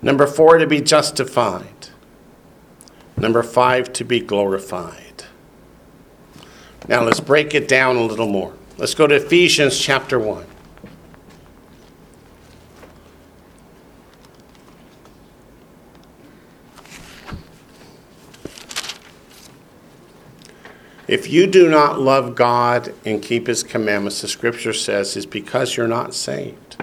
Number four, to be justified. Number five, to be glorified. Now, let's break it down a little more. Let's go to Ephesians chapter 1. If you do not love God and keep his commandments, the scripture says, is because you're not saved.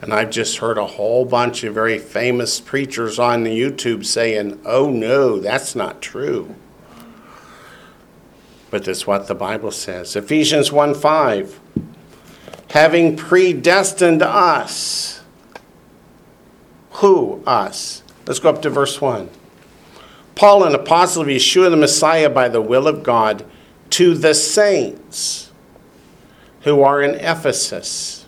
And I've just heard a whole bunch of very famous preachers on YouTube saying, oh no, that's not true. But that's what the Bible says. Ephesians 1 5. Having predestined us. Who? Us. Let's go up to verse 1. Paul, an apostle of Yeshua the Messiah by the will of God, to the saints who are in Ephesus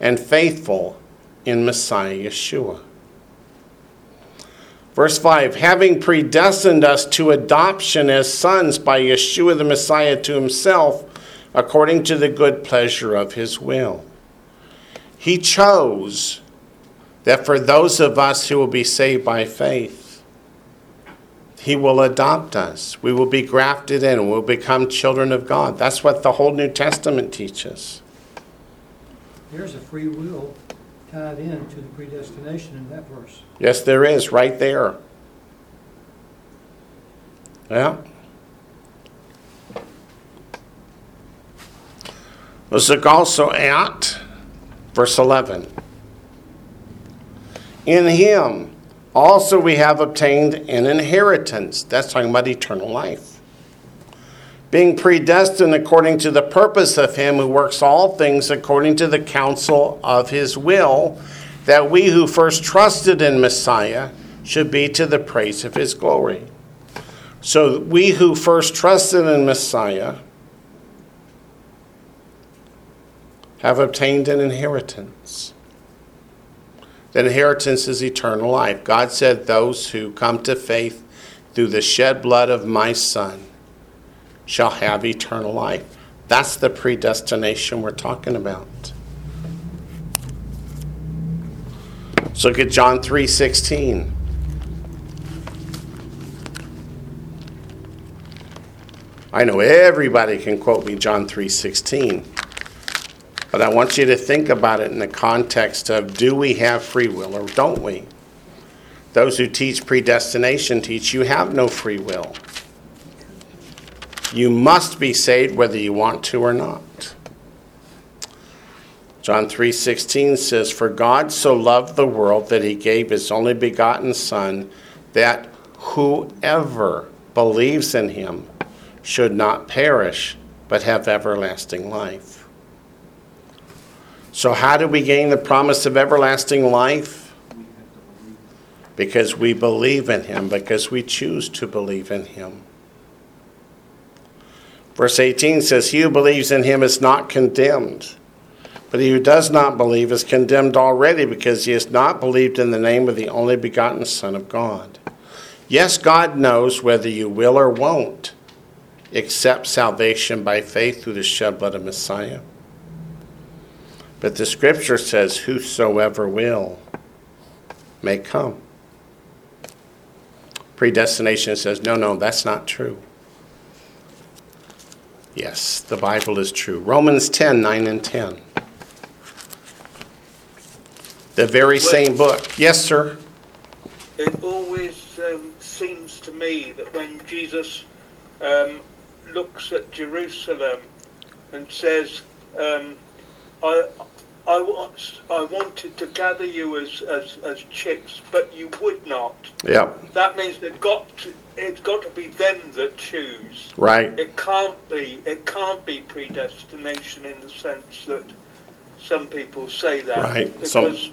and faithful in Messiah Yeshua. Verse 5 Having predestined us to adoption as sons by Yeshua the Messiah to himself, according to the good pleasure of his will. He chose that for those of us who will be saved by faith, he will adopt us. We will be grafted in. We'll become children of God. That's what the whole New Testament teaches. There's a free will tied in to the predestination in that verse. Yes, there is, right there. Yeah. Let's look also at verse 11. In him also we have obtained an inheritance. That's talking about eternal life. Being predestined according to the purpose of him who works all things according to the counsel of his will, that we who first trusted in Messiah should be to the praise of his glory. So we who first trusted in Messiah have obtained an inheritance. The inheritance is eternal life. God said, Those who come to faith through the shed blood of my Son shall have eternal life. That's the predestination we're talking about. Let's look at John 3:16. I know everybody can quote me John 3:16. But I want you to think about it in the context of do we have free will or don't we? Those who teach predestination teach you have no free will. You must be saved whether you want to or not. John 3:16 says for God so loved the world that he gave his only begotten son that whoever believes in him should not perish but have everlasting life. So, how do we gain the promise of everlasting life? Because we believe in him, because we choose to believe in him. Verse 18 says, He who believes in him is not condemned, but he who does not believe is condemned already because he has not believed in the name of the only begotten Son of God. Yes, God knows whether you will or won't accept salvation by faith through the shed blood of Messiah. But the scripture says, Whosoever will may come. Predestination says, No, no, that's not true. Yes, the Bible is true. Romans 10 9 and 10. The very same book. Yes, sir. It always um, seems to me that when Jesus um, looks at Jerusalem and says, um, I, I, want, I wanted to gather you as, as, as chicks, but you would not. Yeah. That means they've got to, it's got to be them that choose. right. It can't be. It can't be predestination in the sense that some people say that. Right, Because so-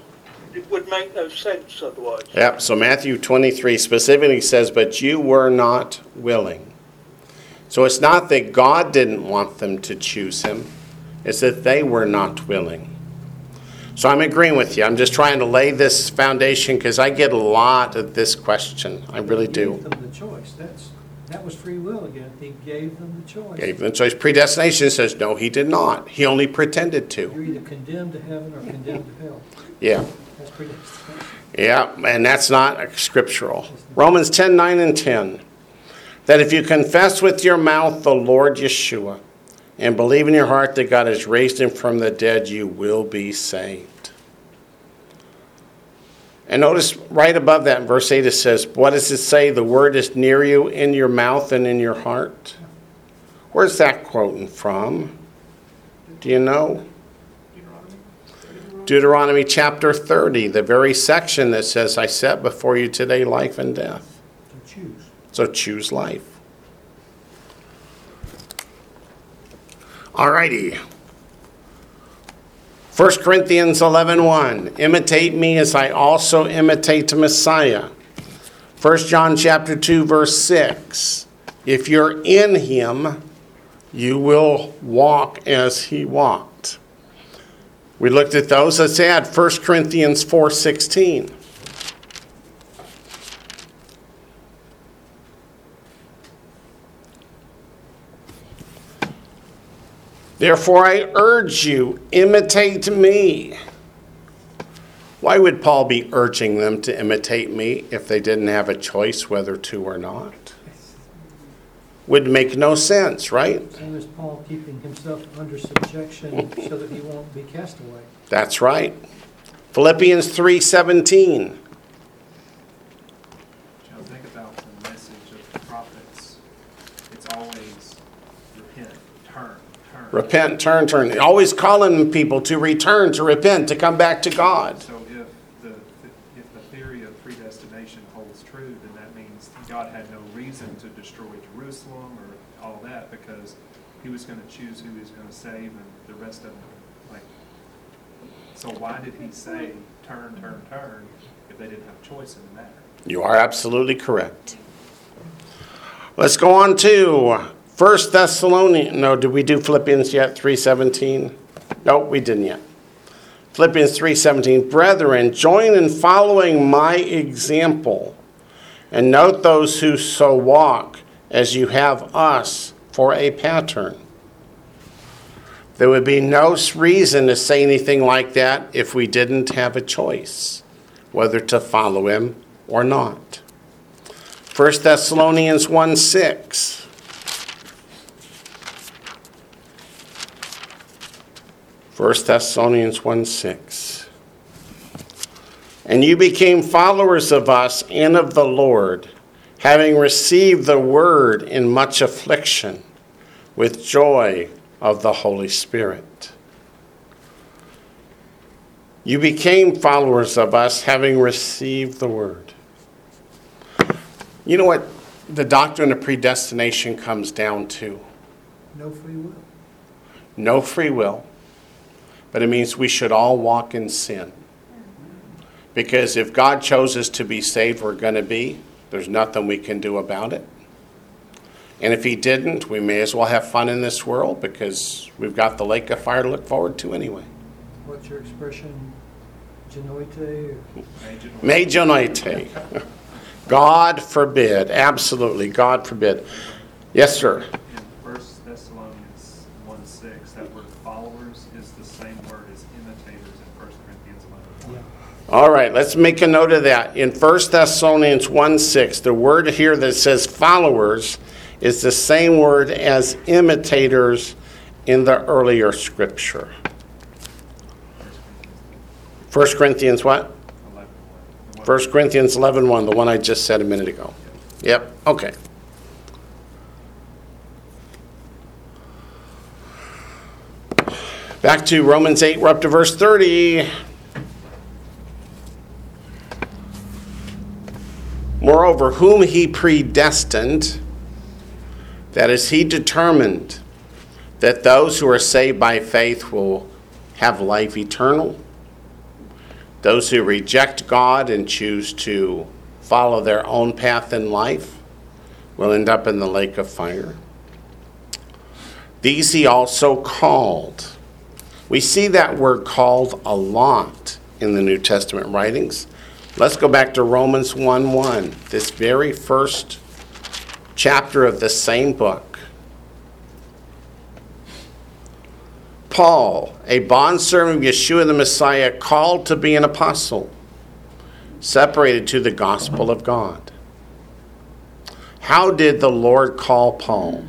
it would make no sense otherwise. Yeah. so Matthew 23 specifically says, But you were not willing. So it's not that God didn't want them to choose him, it's that they were not willing. So I'm agreeing with you. I'm just trying to lay this foundation because I get a lot of this question. I really He do. gave them the choice. That's, that was free will again. He gave them the choice. Gave them the choice. Predestination says, No, he did not. He only pretended to. You're either condemned to heaven or condemned to hell. Yeah. That's predestination. Yeah, and that's not scriptural. Romans 10 9 and 10. That if you confess with your mouth the Lord Yeshua and believe in your heart that God has raised him from the dead, you will be saved. And notice right above that in verse 8 it says, What does it say? The word is near you, in your mouth and in your heart. Where's that quoting from? Do you know? Deuteronomy chapter 30, the very section that says, I set before you today life and death. So choose. So choose life. Alrighty. 1 Corinthians 11.1, imitate me as I also imitate the Messiah. 1 John chapter 2, verse 6, if you're in him, you will walk as he walked. We looked at those. Let's add 1 Corinthians 4.16. Therefore, I urge you, imitate me. Why would Paul be urging them to imitate me if they didn't have a choice whether to or not? Would make no sense, right? Same as Paul keeping himself under subjection so that he won't be cast away. That's right. Philippians 3:17. Joe, think about the message of the prophets. It's always repent, turn, turn. Repent, turn, turn. Always calling people to return, to repent, to come back to God. So if the, if the theory of predestination holds true, then that means God had no reason to destroy Jerusalem or all that because he was gonna choose who he was gonna save and the rest of them, like, so why did he say, turn, turn, turn, if they didn't have a choice in the matter? You are absolutely correct. Let's go on to First Thessalonians. No, did we do Philippians yet? 3:17? No, we didn't yet. Philippians 3:17. Brethren, join in following my example, and note those who so walk as you have us for a pattern. There would be no reason to say anything like that if we didn't have a choice whether to follow him or not. 1 Thessalonians 1 6. First Thessalonians 1 6. And you became followers of us and of the Lord, having received the word in much affliction, with joy of the Holy Spirit. You became followers of us, having received the word. You know what the doctrine of predestination comes down to? No free will. No free will, but it means we should all walk in sin. Because if God chose us to be saved, we're going to be. There's nothing we can do about it. And if He didn't, we may as well have fun in this world because we've got the lake of fire to look forward to anyway. What's your expression? Genoito or? Major- Majorite. God forbid. Absolutely. God forbid. Yes, sir. In First Thessalonians one six, that word followers is the same word as imitators in First Corinthians eleven. Yeah. All right, let's make a note of that. In 1 Thessalonians 1 6, the word here that says followers is the same word as imitators in the earlier scripture. 1 Corinthians what? Eleven one. 1 Corinthians 11 1, the one I just said a minute ago. Yep, okay. Back to Romans 8, we're up to verse 30. Moreover, whom he predestined, that is, he determined that those who are saved by faith will have life eternal. Those who reject God and choose to follow their own path in life will end up in the lake of fire. These he also called. We see that word called a lot in the New Testament writings. Let's go back to Romans 1 1, this very first chapter of the same book. Paul, a bondservant of Yeshua the Messiah, called to be an apostle, separated to the gospel of God. How did the Lord call Paul?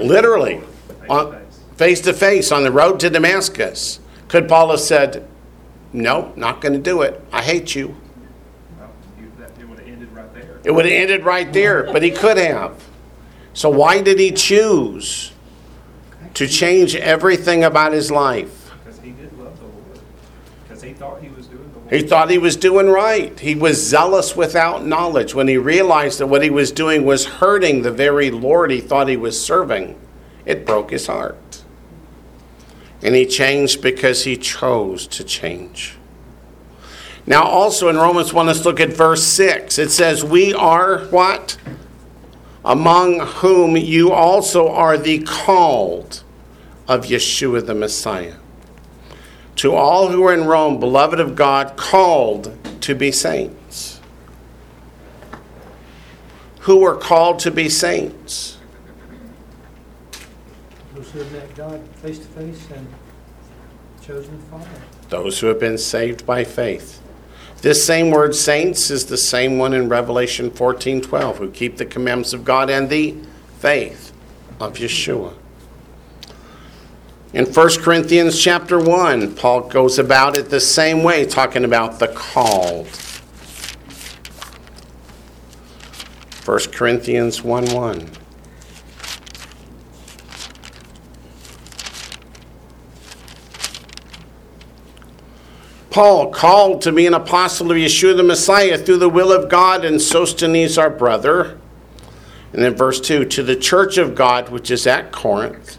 Literally. Literally, face to face on the road to Damascus. Could Paul have said, No, not going to do it. I hate you. Well, you- that- It would have ended right there. It would have ended right there, but he could have. So, why did he choose to change everything about his life? Because he did love the Lord. Because he thought he was doing the Lord. He thought he was doing right. He was zealous without knowledge. When he realized that what he was doing was hurting the very Lord he thought he was serving, it broke his heart. And he changed because he chose to change. Now, also in Romans 1, let's look at verse 6. It says, We are what? Among whom you also are the called of Yeshua the Messiah. To all who are in Rome, beloved of God, called to be saints. Who are called to be saints? Who have met God face to face and chosen to follow. Those who have been saved by faith. This same word saints is the same one in Revelation 14:12 who keep the commandments of God and the faith of Yeshua. In 1 Corinthians chapter 1, Paul goes about it the same way talking about the called. 1 Corinthians 1 1. Paul, called to be an apostle of Yeshua the Messiah through the will of God, and Sosthenes our brother. And then verse 2 to the church of God which is at Corinth,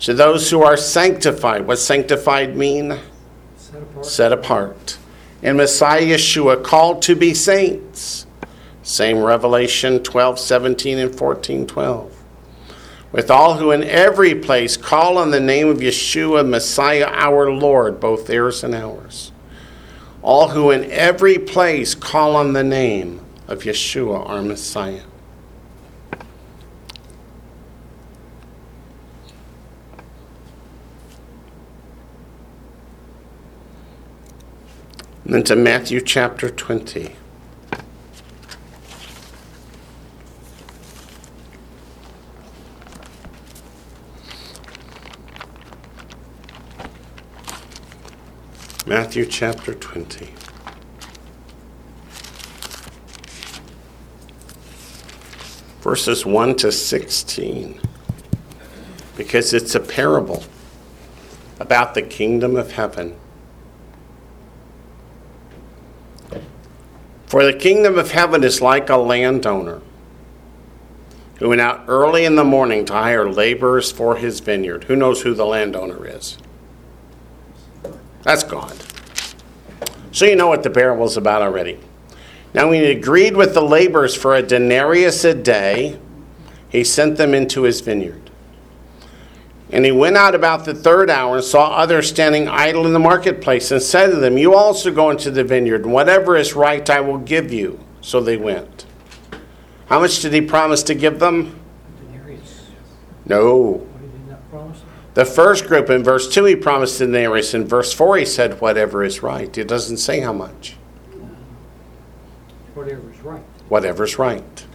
to those who are sanctified. What sanctified mean? Set apart. Set apart. And Messiah Yeshua, called to be saints. Same Revelation 12, 17, and 14, 12. With all who in every place call on the name of Yeshua, Messiah our Lord, both theirs and ours. All who in every place call on the name of Yeshua, our Messiah. And then to Matthew chapter 20. Matthew chapter 20. Verses 1 to 16. Because it's a parable about the kingdom of heaven. For the kingdom of heaven is like a landowner who went out early in the morning to hire laborers for his vineyard. Who knows who the landowner is? That's God. So you know what the parable is about already. Now, when he agreed with the laborers for a denarius a day, he sent them into his vineyard. And he went out about the third hour and saw others standing idle in the marketplace and said to them, You also go into the vineyard, and whatever is right I will give you. So they went. How much did he promise to give them? Denarius. No. What did he not promise? The first group in verse 2, he promised denarius. In verse 4, he said, Whatever is right. It doesn't say how much. Whatever is right. Whatever's right.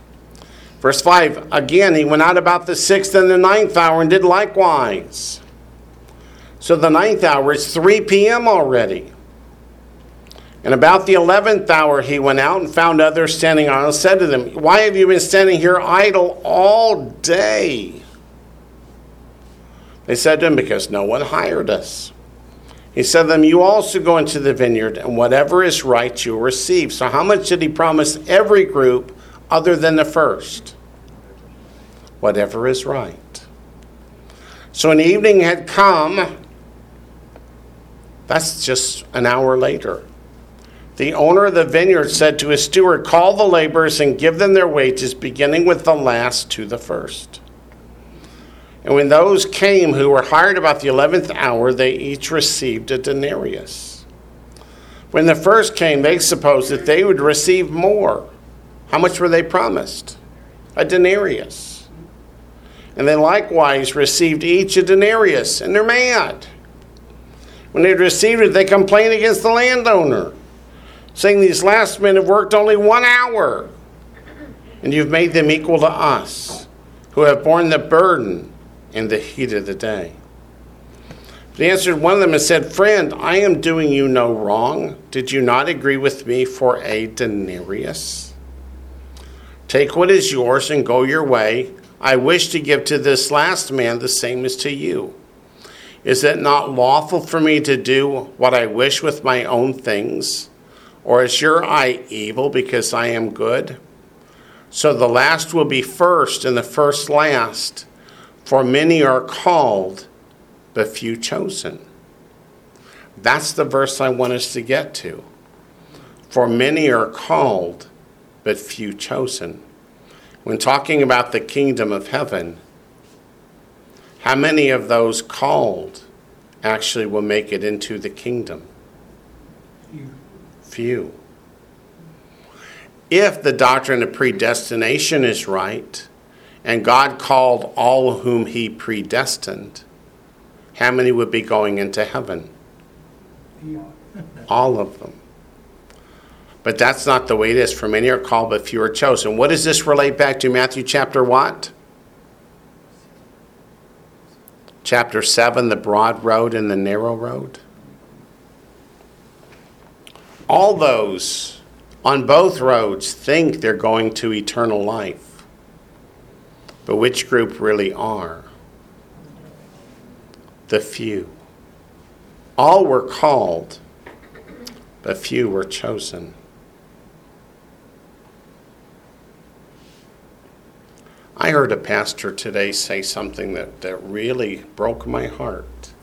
Verse 5 Again, he went out about the sixth and the ninth hour and did likewise. So the ninth hour is 3 p.m. already. And about the eleventh hour he went out and found others standing on and said to them, Why have you been standing here idle all day? They said to him, Because no one hired us. He said to them, You also go into the vineyard, and whatever is right you'll receive. So, how much did he promise every group other than the first? Whatever is right. So, an evening had come, that's just an hour later. The owner of the vineyard said to his steward, Call the laborers and give them their wages, beginning with the last to the first. And when those came who were hired about the eleventh hour, they each received a denarius. When the first came, they supposed that they would receive more. How much were they promised? A denarius. And they likewise received each a denarius, and they're mad. When they'd received it, they complained against the landowner, saying, These last men have worked only one hour, and you've made them equal to us, who have borne the burden in the heat of the day. he answered one of them and said, Friend, I am doing you no wrong. Did you not agree with me for a denarius? Take what is yours and go your way. I wish to give to this last man the same as to you. Is it not lawful for me to do what I wish with my own things? Or is your eye evil because I am good? So the last will be first and the first last. For many are called, but few chosen. That's the verse I want us to get to. For many are called, but few chosen. When talking about the kingdom of heaven, how many of those called actually will make it into the kingdom? You. Few. If the doctrine of predestination is right, and God called all whom he predestined, how many would be going into heaven? All of them. But that's not the way it is. For many are called, but few are chosen. What does this relate back to? Matthew chapter what? Chapter 7, the broad road and the narrow road. All those on both roads think they're going to eternal life. But which group really are? The few. All were called, but few were chosen. I heard a pastor today say something that, that really broke my heart.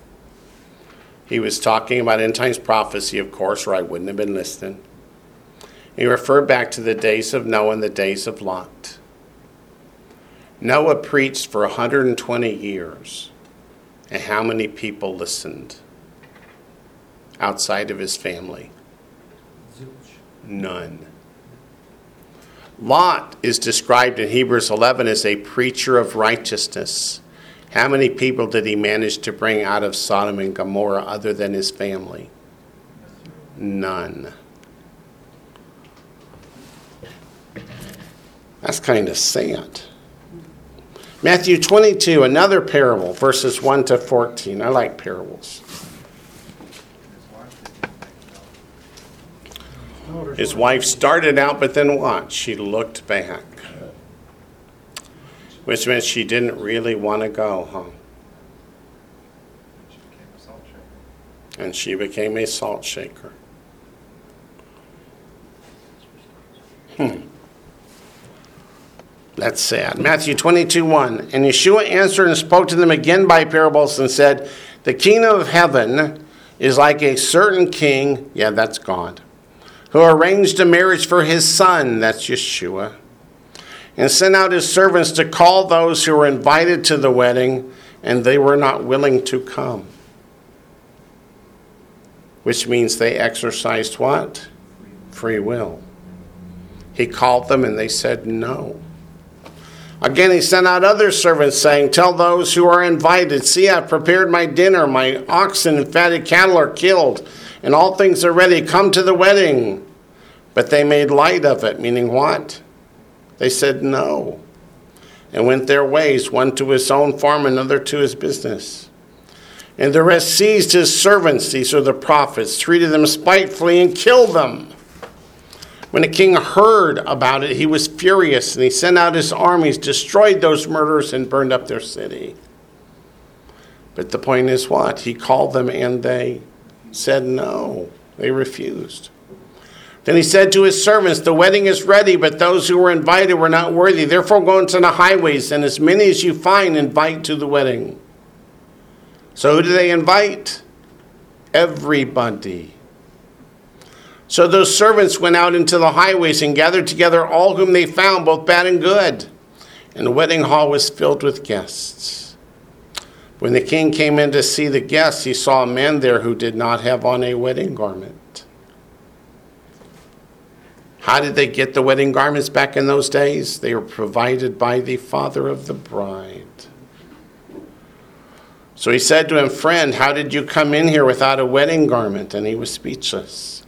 He was talking about end times prophecy, of course, or I wouldn't have been listening. He referred back to the days of Noah and the days of Lot. Noah preached for 120 years, and how many people listened outside of his family? None. Lot is described in Hebrews 11 as a preacher of righteousness. How many people did he manage to bring out of Sodom and Gomorrah other than his family? None. That's kind of sad. Matthew 22, another parable, verses 1 to 14. I like parables. His wife started out, but then what? She looked back. Which meant she didn't really want to go, huh? And she became a salt shaker. Hmm. That's sad. Matthew 22 1. And Yeshua answered and spoke to them again by parables and said, The kingdom of heaven is like a certain king, yeah, that's God, who arranged a marriage for his son, that's Yeshua, and sent out his servants to call those who were invited to the wedding, and they were not willing to come. Which means they exercised what? Free will. He called them and they said no. Again, he sent out other servants, saying, Tell those who are invited, See, I've prepared my dinner. My oxen and fatted cattle are killed, and all things are ready. Come to the wedding. But they made light of it, meaning what? They said no, and went their ways, one to his own farm, another to his business. And the rest seized his servants, these are the prophets, treated them spitefully, and killed them. When the king heard about it, he was furious, and he sent out his armies, destroyed those murderers, and burned up their city. But the point is what? He called them, and they said no. They refused. Then he said to his servants, The wedding is ready, but those who were invited were not worthy. Therefore, go into the highways, and as many as you find, invite to the wedding. So, who do they invite? Everybody. So those servants went out into the highways and gathered together all whom they found, both bad and good. And the wedding hall was filled with guests. When the king came in to see the guests, he saw a man there who did not have on a wedding garment. How did they get the wedding garments back in those days? They were provided by the father of the bride. So he said to him, Friend, how did you come in here without a wedding garment? And he was speechless.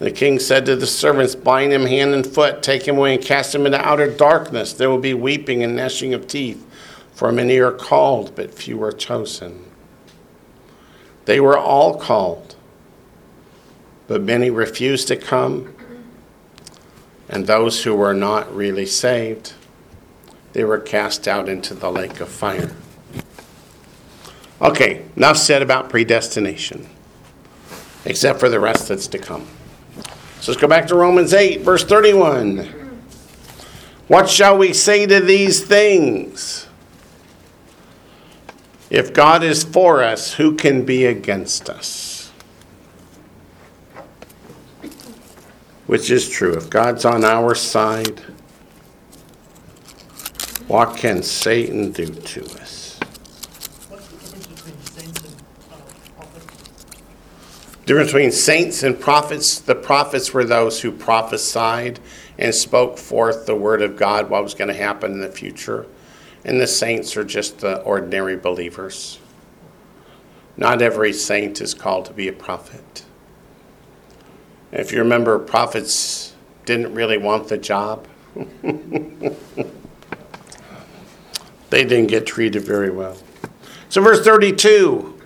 The king said to the servants, Bind him hand and foot, take him away, and cast him into outer darkness. There will be weeping and gnashing of teeth, for many are called, but few are chosen. They were all called, but many refused to come. And those who were not really saved, they were cast out into the lake of fire. Okay, enough said about predestination, except for the rest that's to come. So let's go back to Romans 8, verse 31. What shall we say to these things? If God is for us, who can be against us? Which is true. If God's on our side, what can Satan do to us? What's the difference between saints and uh, prophets? Difference between saints and prophets the prophets were those who prophesied and spoke forth the word of God, what was going to happen in the future. And the saints are just the ordinary believers. Not every saint is called to be a prophet. If you remember, prophets didn't really want the job. they didn't get treated very well. So, verse 32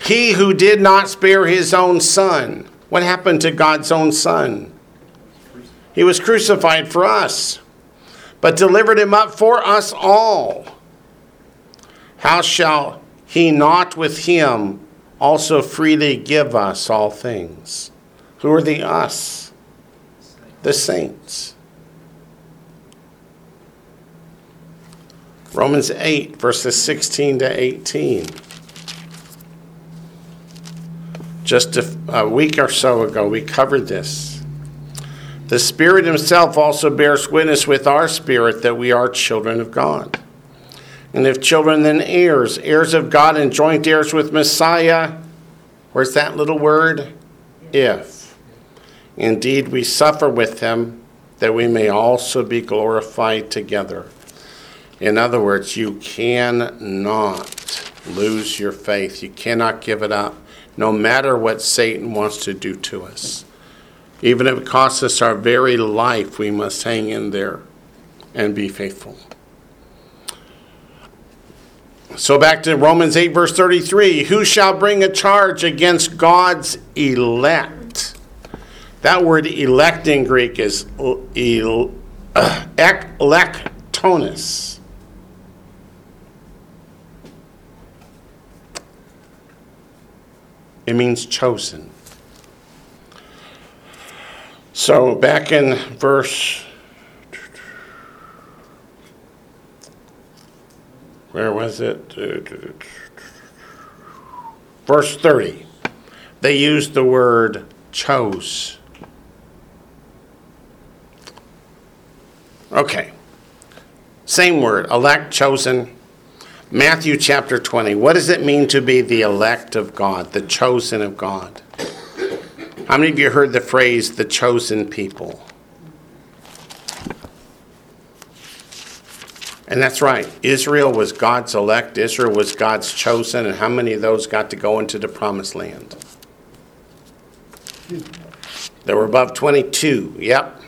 He who did not spare his own son. What happened to God's own son? He was crucified for us, but delivered him up for us all. How shall he not with him also freely give us all things? Who are the us? The saints. Romans 8, verses 16 to 18. Just a, a week or so ago, we covered this. The Spirit Himself also bears witness with our spirit that we are children of God. And if children, then heirs, heirs of God and joint heirs with Messiah. Where's that little word? If. Indeed, we suffer with Him, that we may also be glorified together. In other words, you cannot lose your faith. You cannot give it up, no matter what Satan wants to do to us. Even if it costs us our very life, we must hang in there and be faithful. So back to Romans 8, verse 33 Who shall bring a charge against God's elect? That word elect in Greek is el- uh. It means chosen. So back in verse, where was it? Verse 30. They used the word chose. Okay. Same word, elect, chosen, Matthew chapter 20. What does it mean to be the elect of God, the chosen of God? How many of you heard the phrase the chosen people? And that's right. Israel was God's elect, Israel was God's chosen, and how many of those got to go into the promised land? There were above 22, yep.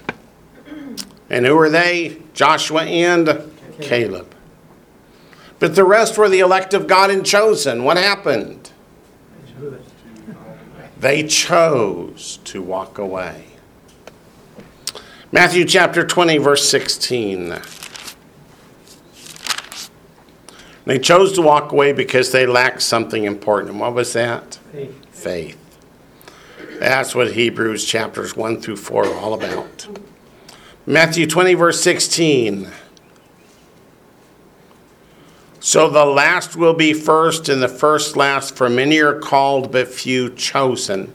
And who were they? Joshua and Caleb. But the rest were the elect of God and chosen. What happened? They chose to walk away. Matthew chapter 20, verse 16. They chose to walk away because they lacked something important. And What was that? Faith. Faith. That's what Hebrews chapters 1 through 4 are all about. Matthew 20, verse 16. So the last will be first, and the first last, for many are called, but few chosen.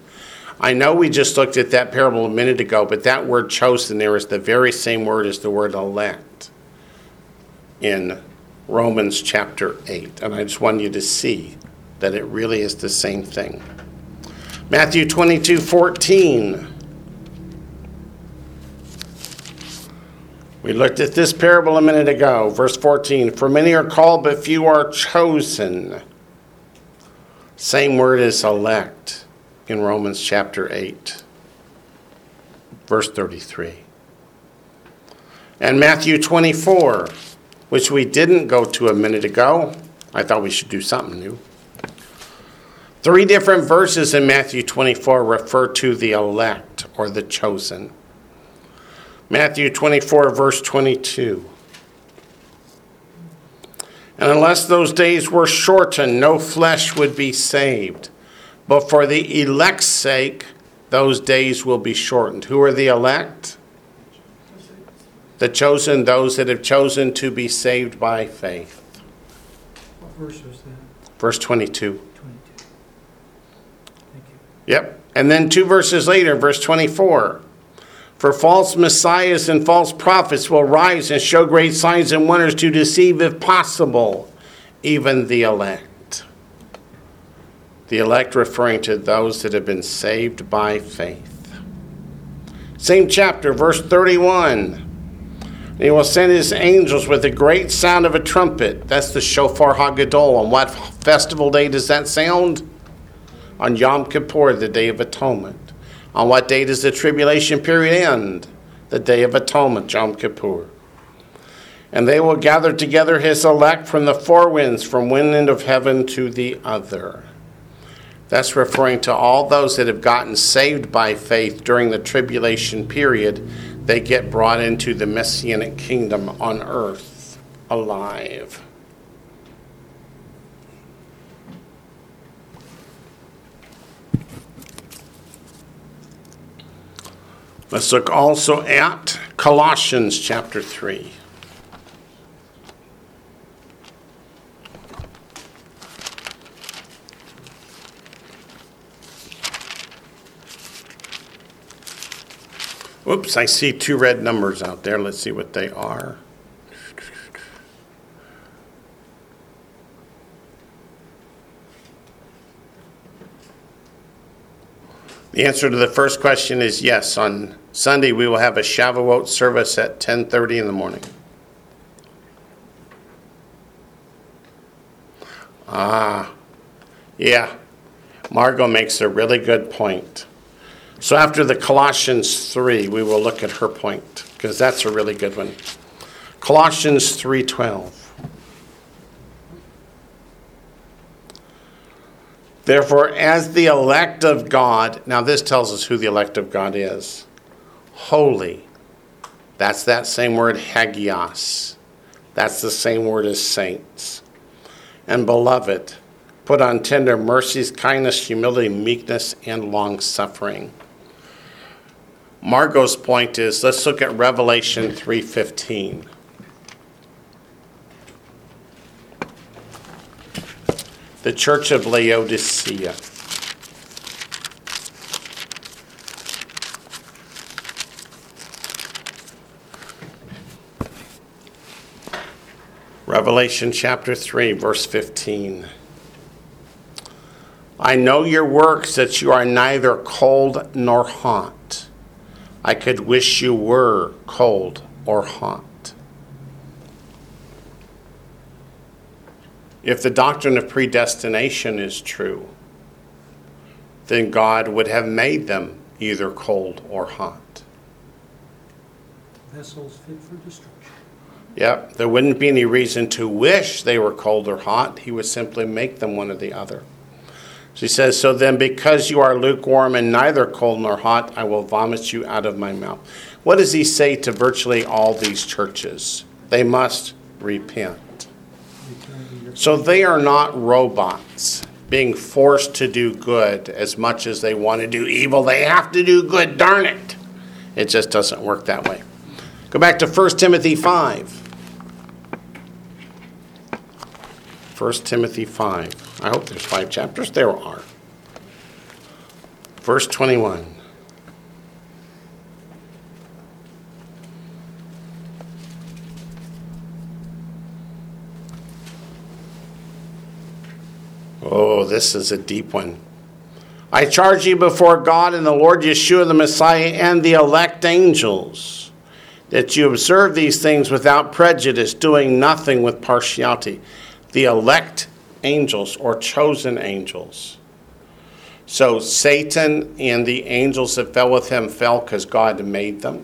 I know we just looked at that parable a minute ago, but that word chosen there is the very same word as the word elect in Romans chapter 8. And I just want you to see that it really is the same thing. Matthew 22 14. We looked at this parable a minute ago, verse 14. For many are called, but few are chosen. Same word as elect in Romans chapter 8, verse 33. And Matthew 24, which we didn't go to a minute ago. I thought we should do something new. Three different verses in Matthew 24 refer to the elect or the chosen. Matthew 24, verse 22. And unless those days were shortened, no flesh would be saved. But for the elect's sake, those days will be shortened. Who are the elect? The chosen, those that have chosen to be saved by faith. What verse was that? Verse 22. Twenty-two. Thank you. Yep. And then two verses later, verse 24. For false messiahs and false prophets will rise and show great signs and wonders to deceive, if possible, even the elect. The elect referring to those that have been saved by faith. Same chapter, verse 31. He will send his angels with a great sound of a trumpet. That's the shofar hagadol. On what festival day does that sound? On Yom Kippur, the Day of Atonement. On what day does the tribulation period end? The Day of Atonement, Yom Kippur. And they will gather together his elect from the four winds, from one end of heaven to the other. That's referring to all those that have gotten saved by faith during the tribulation period. They get brought into the messianic kingdom on earth alive. Let's look also at Colossians chapter 3. Oops, I see two red numbers out there. Let's see what they are. The answer to the first question is yes. On Sunday, we will have a Shavuot service at 10:30 in the morning. Ah, yeah. Margot makes a really good point. So after the Colossians 3, we will look at her point because that's a really good one. Colossians 3:12. Therefore, as the elect of God, now this tells us who the elect of God is. Holy. That's that same word, hagios. That's the same word as saints. And beloved, put on tender mercies, kindness, humility, meekness, and long suffering. Margot's point is let's look at Revelation 3:15. the church of Laodicea. Revelation chapter 3, verse 15. I know your works, that you are neither cold nor hot. I could wish you were cold or hot. If the doctrine of predestination is true, then God would have made them either cold or hot. Vessels fit for destruction. Yep, there wouldn't be any reason to wish they were cold or hot. He would simply make them one or the other. She says, So then, because you are lukewarm and neither cold nor hot, I will vomit you out of my mouth. What does he say to virtually all these churches? They must repent. So they are not robots being forced to do good as much as they want to do evil. They have to do good, darn it. It just doesn't work that way. Go back to 1 Timothy 5. 1 Timothy 5. I hope there's five chapters. There are. Verse 21. Oh, this is a deep one. I charge you before God and the Lord Yeshua the Messiah and the elect angels that you observe these things without prejudice, doing nothing with partiality. The elect angels or chosen angels. So Satan and the angels that fell with him fell because God made them.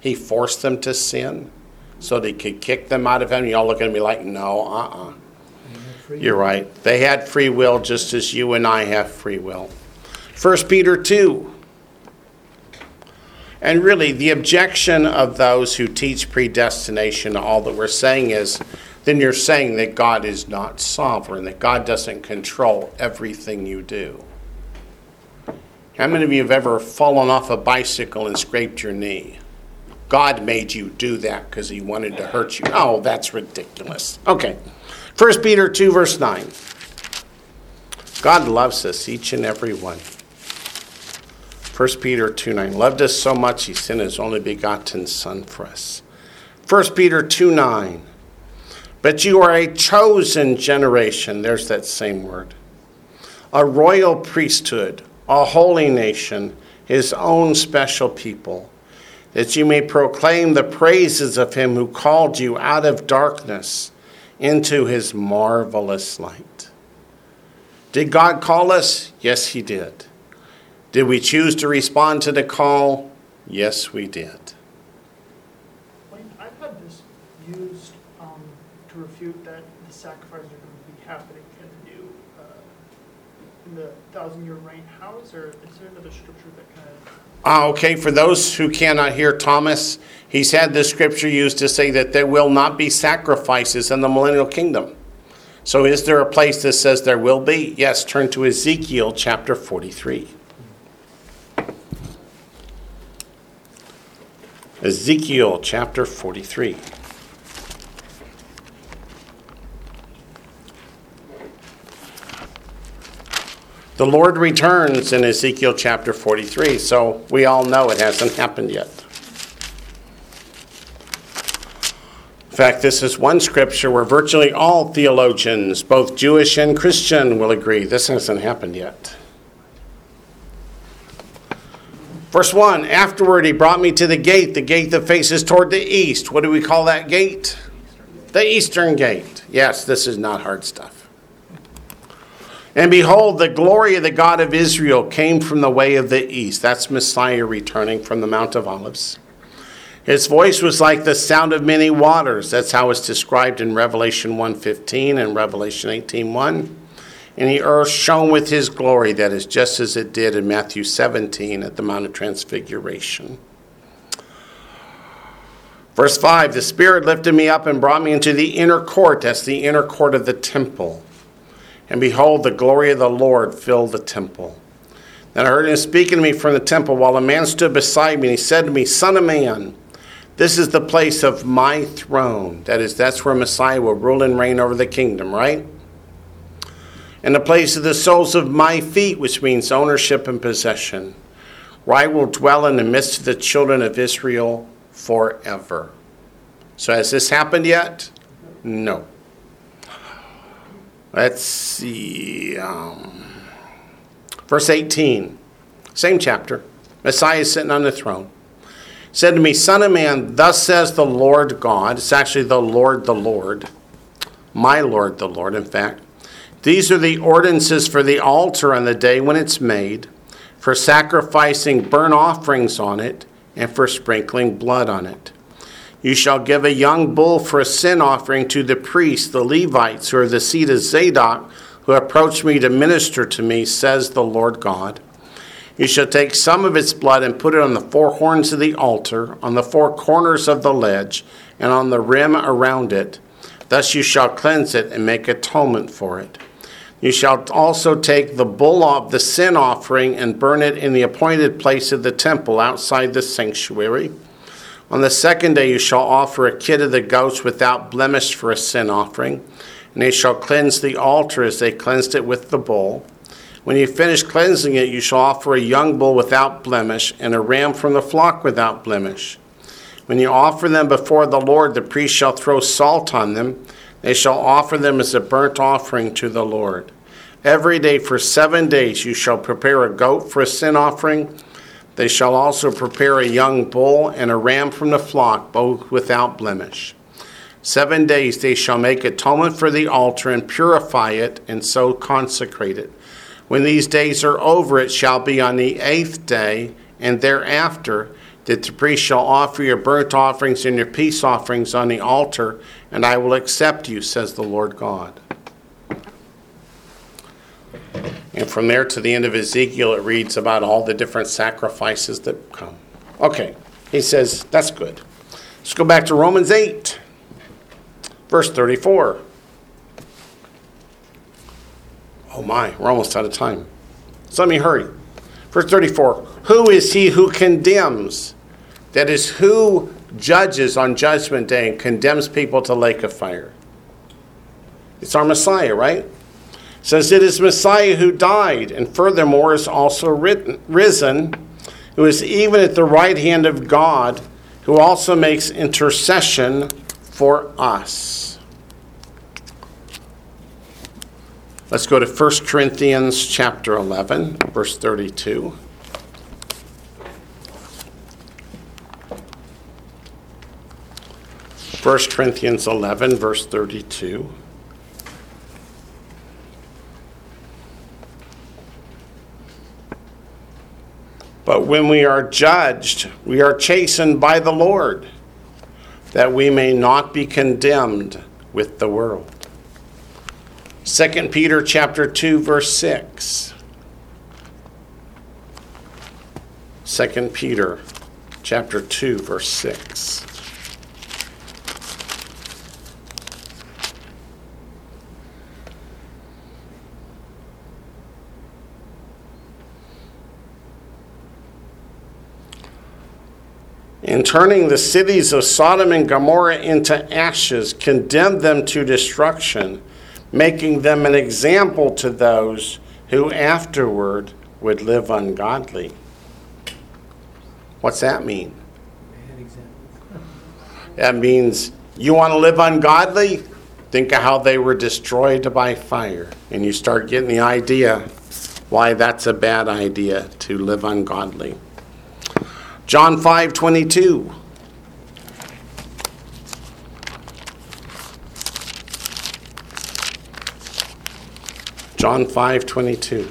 He forced them to sin so he could kick them out of heaven. Y'all looking at me like, no, uh uh they have free you're right. They had free will just as you and I have free will. 1 Peter 2. And really, the objection of those who teach predestination all that we're saying is then you're saying that God is not sovereign, that God doesn't control everything you do. How many of you have ever fallen off a bicycle and scraped your knee? God made you do that because he wanted to hurt you. Oh, that's ridiculous. Okay. 1 Peter 2, verse 9. God loves us, each and every one. 1 Peter 2 9. Loved us so much, he sent his only begotten Son for us. 1 Peter 2 9. But you are a chosen generation. There's that same word. A royal priesthood, a holy nation, his own special people, that you may proclaim the praises of him who called you out of darkness into his marvelous light. Did God call us? Yes, he did. Did we choose to respond to the call? Yes, we did. Wayne, I've had this used um, to refute that the sacrifices are going to be happening in the new, uh, in the thousand year reign. Is there, is there another scripture that kind of, Ah, okay, for those who cannot hear Thomas, he's had this scripture used to say that there will not be sacrifices in the millennial kingdom. So, is there a place that says there will be? Yes, turn to Ezekiel chapter 43. Ezekiel chapter 43. The Lord returns in Ezekiel chapter 43, so we all know it hasn't happened yet. In fact, this is one scripture where virtually all theologians, both Jewish and Christian, will agree this hasn't happened yet. Verse 1 Afterward, he brought me to the gate, the gate that faces toward the east. What do we call that gate? The eastern gate. Yes, this is not hard stuff. And behold, the glory of the God of Israel came from the way of the east. That's Messiah returning from the Mount of Olives. His voice was like the sound of many waters. That's how it's described in Revelation 1:15 and Revelation 18:1. And the earth shone with his glory, that is just as it did in Matthew 17 at the Mount of Transfiguration. Verse 5 The Spirit lifted me up and brought me into the inner court. That's the inner court of the temple. And behold, the glory of the Lord filled the temple. Then I heard him speaking to me from the temple while a man stood beside me, and he said to me, Son of man, this is the place of my throne. That is, that's where Messiah will rule and reign over the kingdom, right? and the place of the soles of my feet, which means ownership and possession, where I will dwell in the midst of the children of Israel forever. So, has this happened yet? No. Let's see. Um, verse 18, same chapter. Messiah is sitting on the throne. Said to me, Son of man, thus says the Lord God. It's actually the Lord, the Lord. My Lord, the Lord, in fact. These are the ordinances for the altar on the day when it's made, for sacrificing burnt offerings on it, and for sprinkling blood on it. You shall give a young bull for a sin offering to the priests, the Levites, who are the seed of Zadok, who approach me to minister to me, says the Lord God. You shall take some of its blood and put it on the four horns of the altar, on the four corners of the ledge, and on the rim around it. Thus you shall cleanse it and make atonement for it. You shall also take the bull of the sin offering and burn it in the appointed place of the temple outside the sanctuary. On the second day you shall offer a kid of the goats without blemish for a sin offering, and they shall cleanse the altar as they cleansed it with the bull. When you finish cleansing it, you shall offer a young bull without blemish, and a ram from the flock without blemish. When you offer them before the Lord, the priest shall throw salt on them. They shall offer them as a burnt offering to the Lord. Every day for seven days you shall prepare a goat for a sin offering they shall also prepare a young bull and a ram from the flock, both without blemish. Seven days they shall make atonement for the altar and purify it, and so consecrate it. When these days are over, it shall be on the eighth day, and thereafter that the priest shall offer your burnt offerings and your peace offerings on the altar, and I will accept you, says the Lord God. And from there to the end of Ezekiel, it reads about all the different sacrifices that come. Okay, he says, that's good. Let's go back to Romans 8, verse 34. Oh my, we're almost out of time. So let me hurry. Verse 34 Who is he who condemns? That is, who judges on Judgment Day and condemns people to lake of fire? It's our Messiah, right? Says it is Messiah who died, and furthermore is also written, risen, who is even at the right hand of God, who also makes intercession for us. Let's go to 1 Corinthians chapter 11, verse 32. First Corinthians 11, verse 32. But when we are judged, we are chastened by the Lord, that we may not be condemned with the world. 2 Peter chapter 2 verse 6. 2 Peter chapter 2 verse 6. In turning the cities of Sodom and Gomorrah into ashes, condemned them to destruction, making them an example to those who afterward would live ungodly. What's that mean? That means you want to live ungodly? Think of how they were destroyed by fire. And you start getting the idea why that's a bad idea to live ungodly. John 5 22. John 5 22.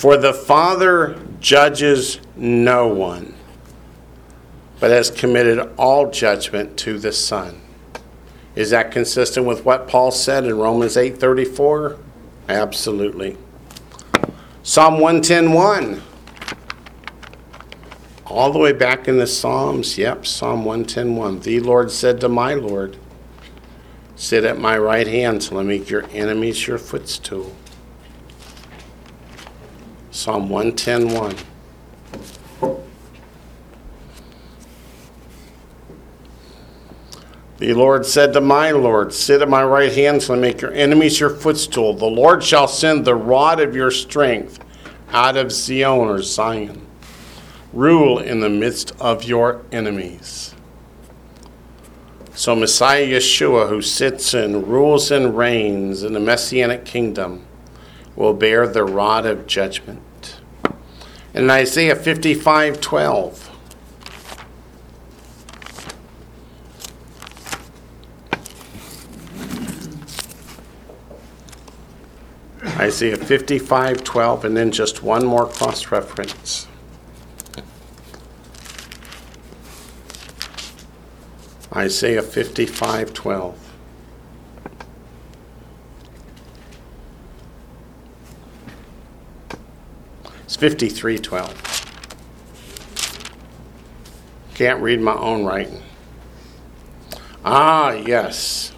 For the Father judges no one, but has committed all judgment to the Son. Is that consistent with what Paul said in Romans 8:34? Absolutely. Psalm 110:1. All the way back in the Psalms, yep, Psalm 110:1. The Lord said to my Lord, Sit at my right hand till I make your enemies your footstool. Psalm 110:1. The Lord said to my Lord, Sit at my right hand till I make your enemies your footstool. The Lord shall send the rod of your strength out of Zion or Zion. Rule in the midst of your enemies. So Messiah Yeshua, who sits and rules and reigns in the Messianic kingdom, will bear the rod of judgment. In Isaiah 55 12. Isaiah 55 12, and then just one more cross reference. Isaiah 55 12. It's 53 12. Can't read my own writing. Ah, yes.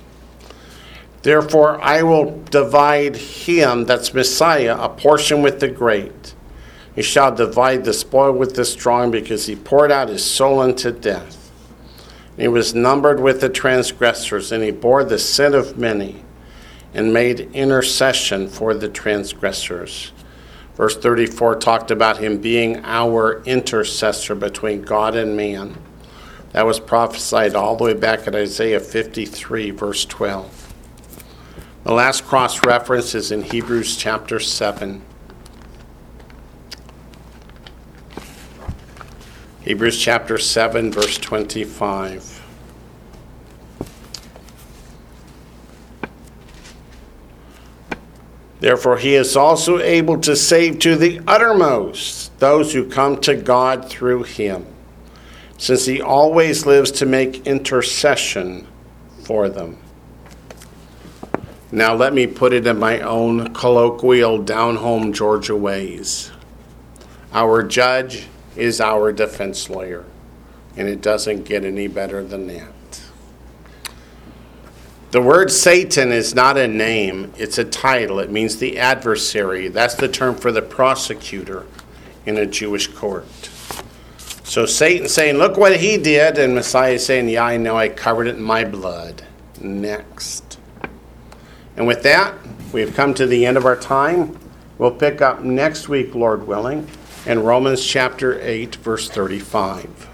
Therefore, I will divide him, that's Messiah, a portion with the great. He shall divide the spoil with the strong, because he poured out his soul unto death. He was numbered with the transgressors, and he bore the sin of many, and made intercession for the transgressors. Verse 34 talked about him being our intercessor between God and man. That was prophesied all the way back at Isaiah 53, verse 12. The last cross reference is in Hebrews chapter 7. Hebrews chapter 7, verse 25. Therefore, he is also able to save to the uttermost those who come to God through him, since he always lives to make intercession for them. Now, let me put it in my own colloquial, down home Georgia ways. Our judge is our defense lawyer, and it doesn't get any better than that. The word Satan is not a name, it's a title. It means the adversary. That's the term for the prosecutor in a Jewish court. So Satan saying, Look what he did, and Messiah saying, Yeah, I know, I covered it in my blood. Next. And with that, we have come to the end of our time. We'll pick up next week, Lord willing, in Romans chapter 8, verse 35.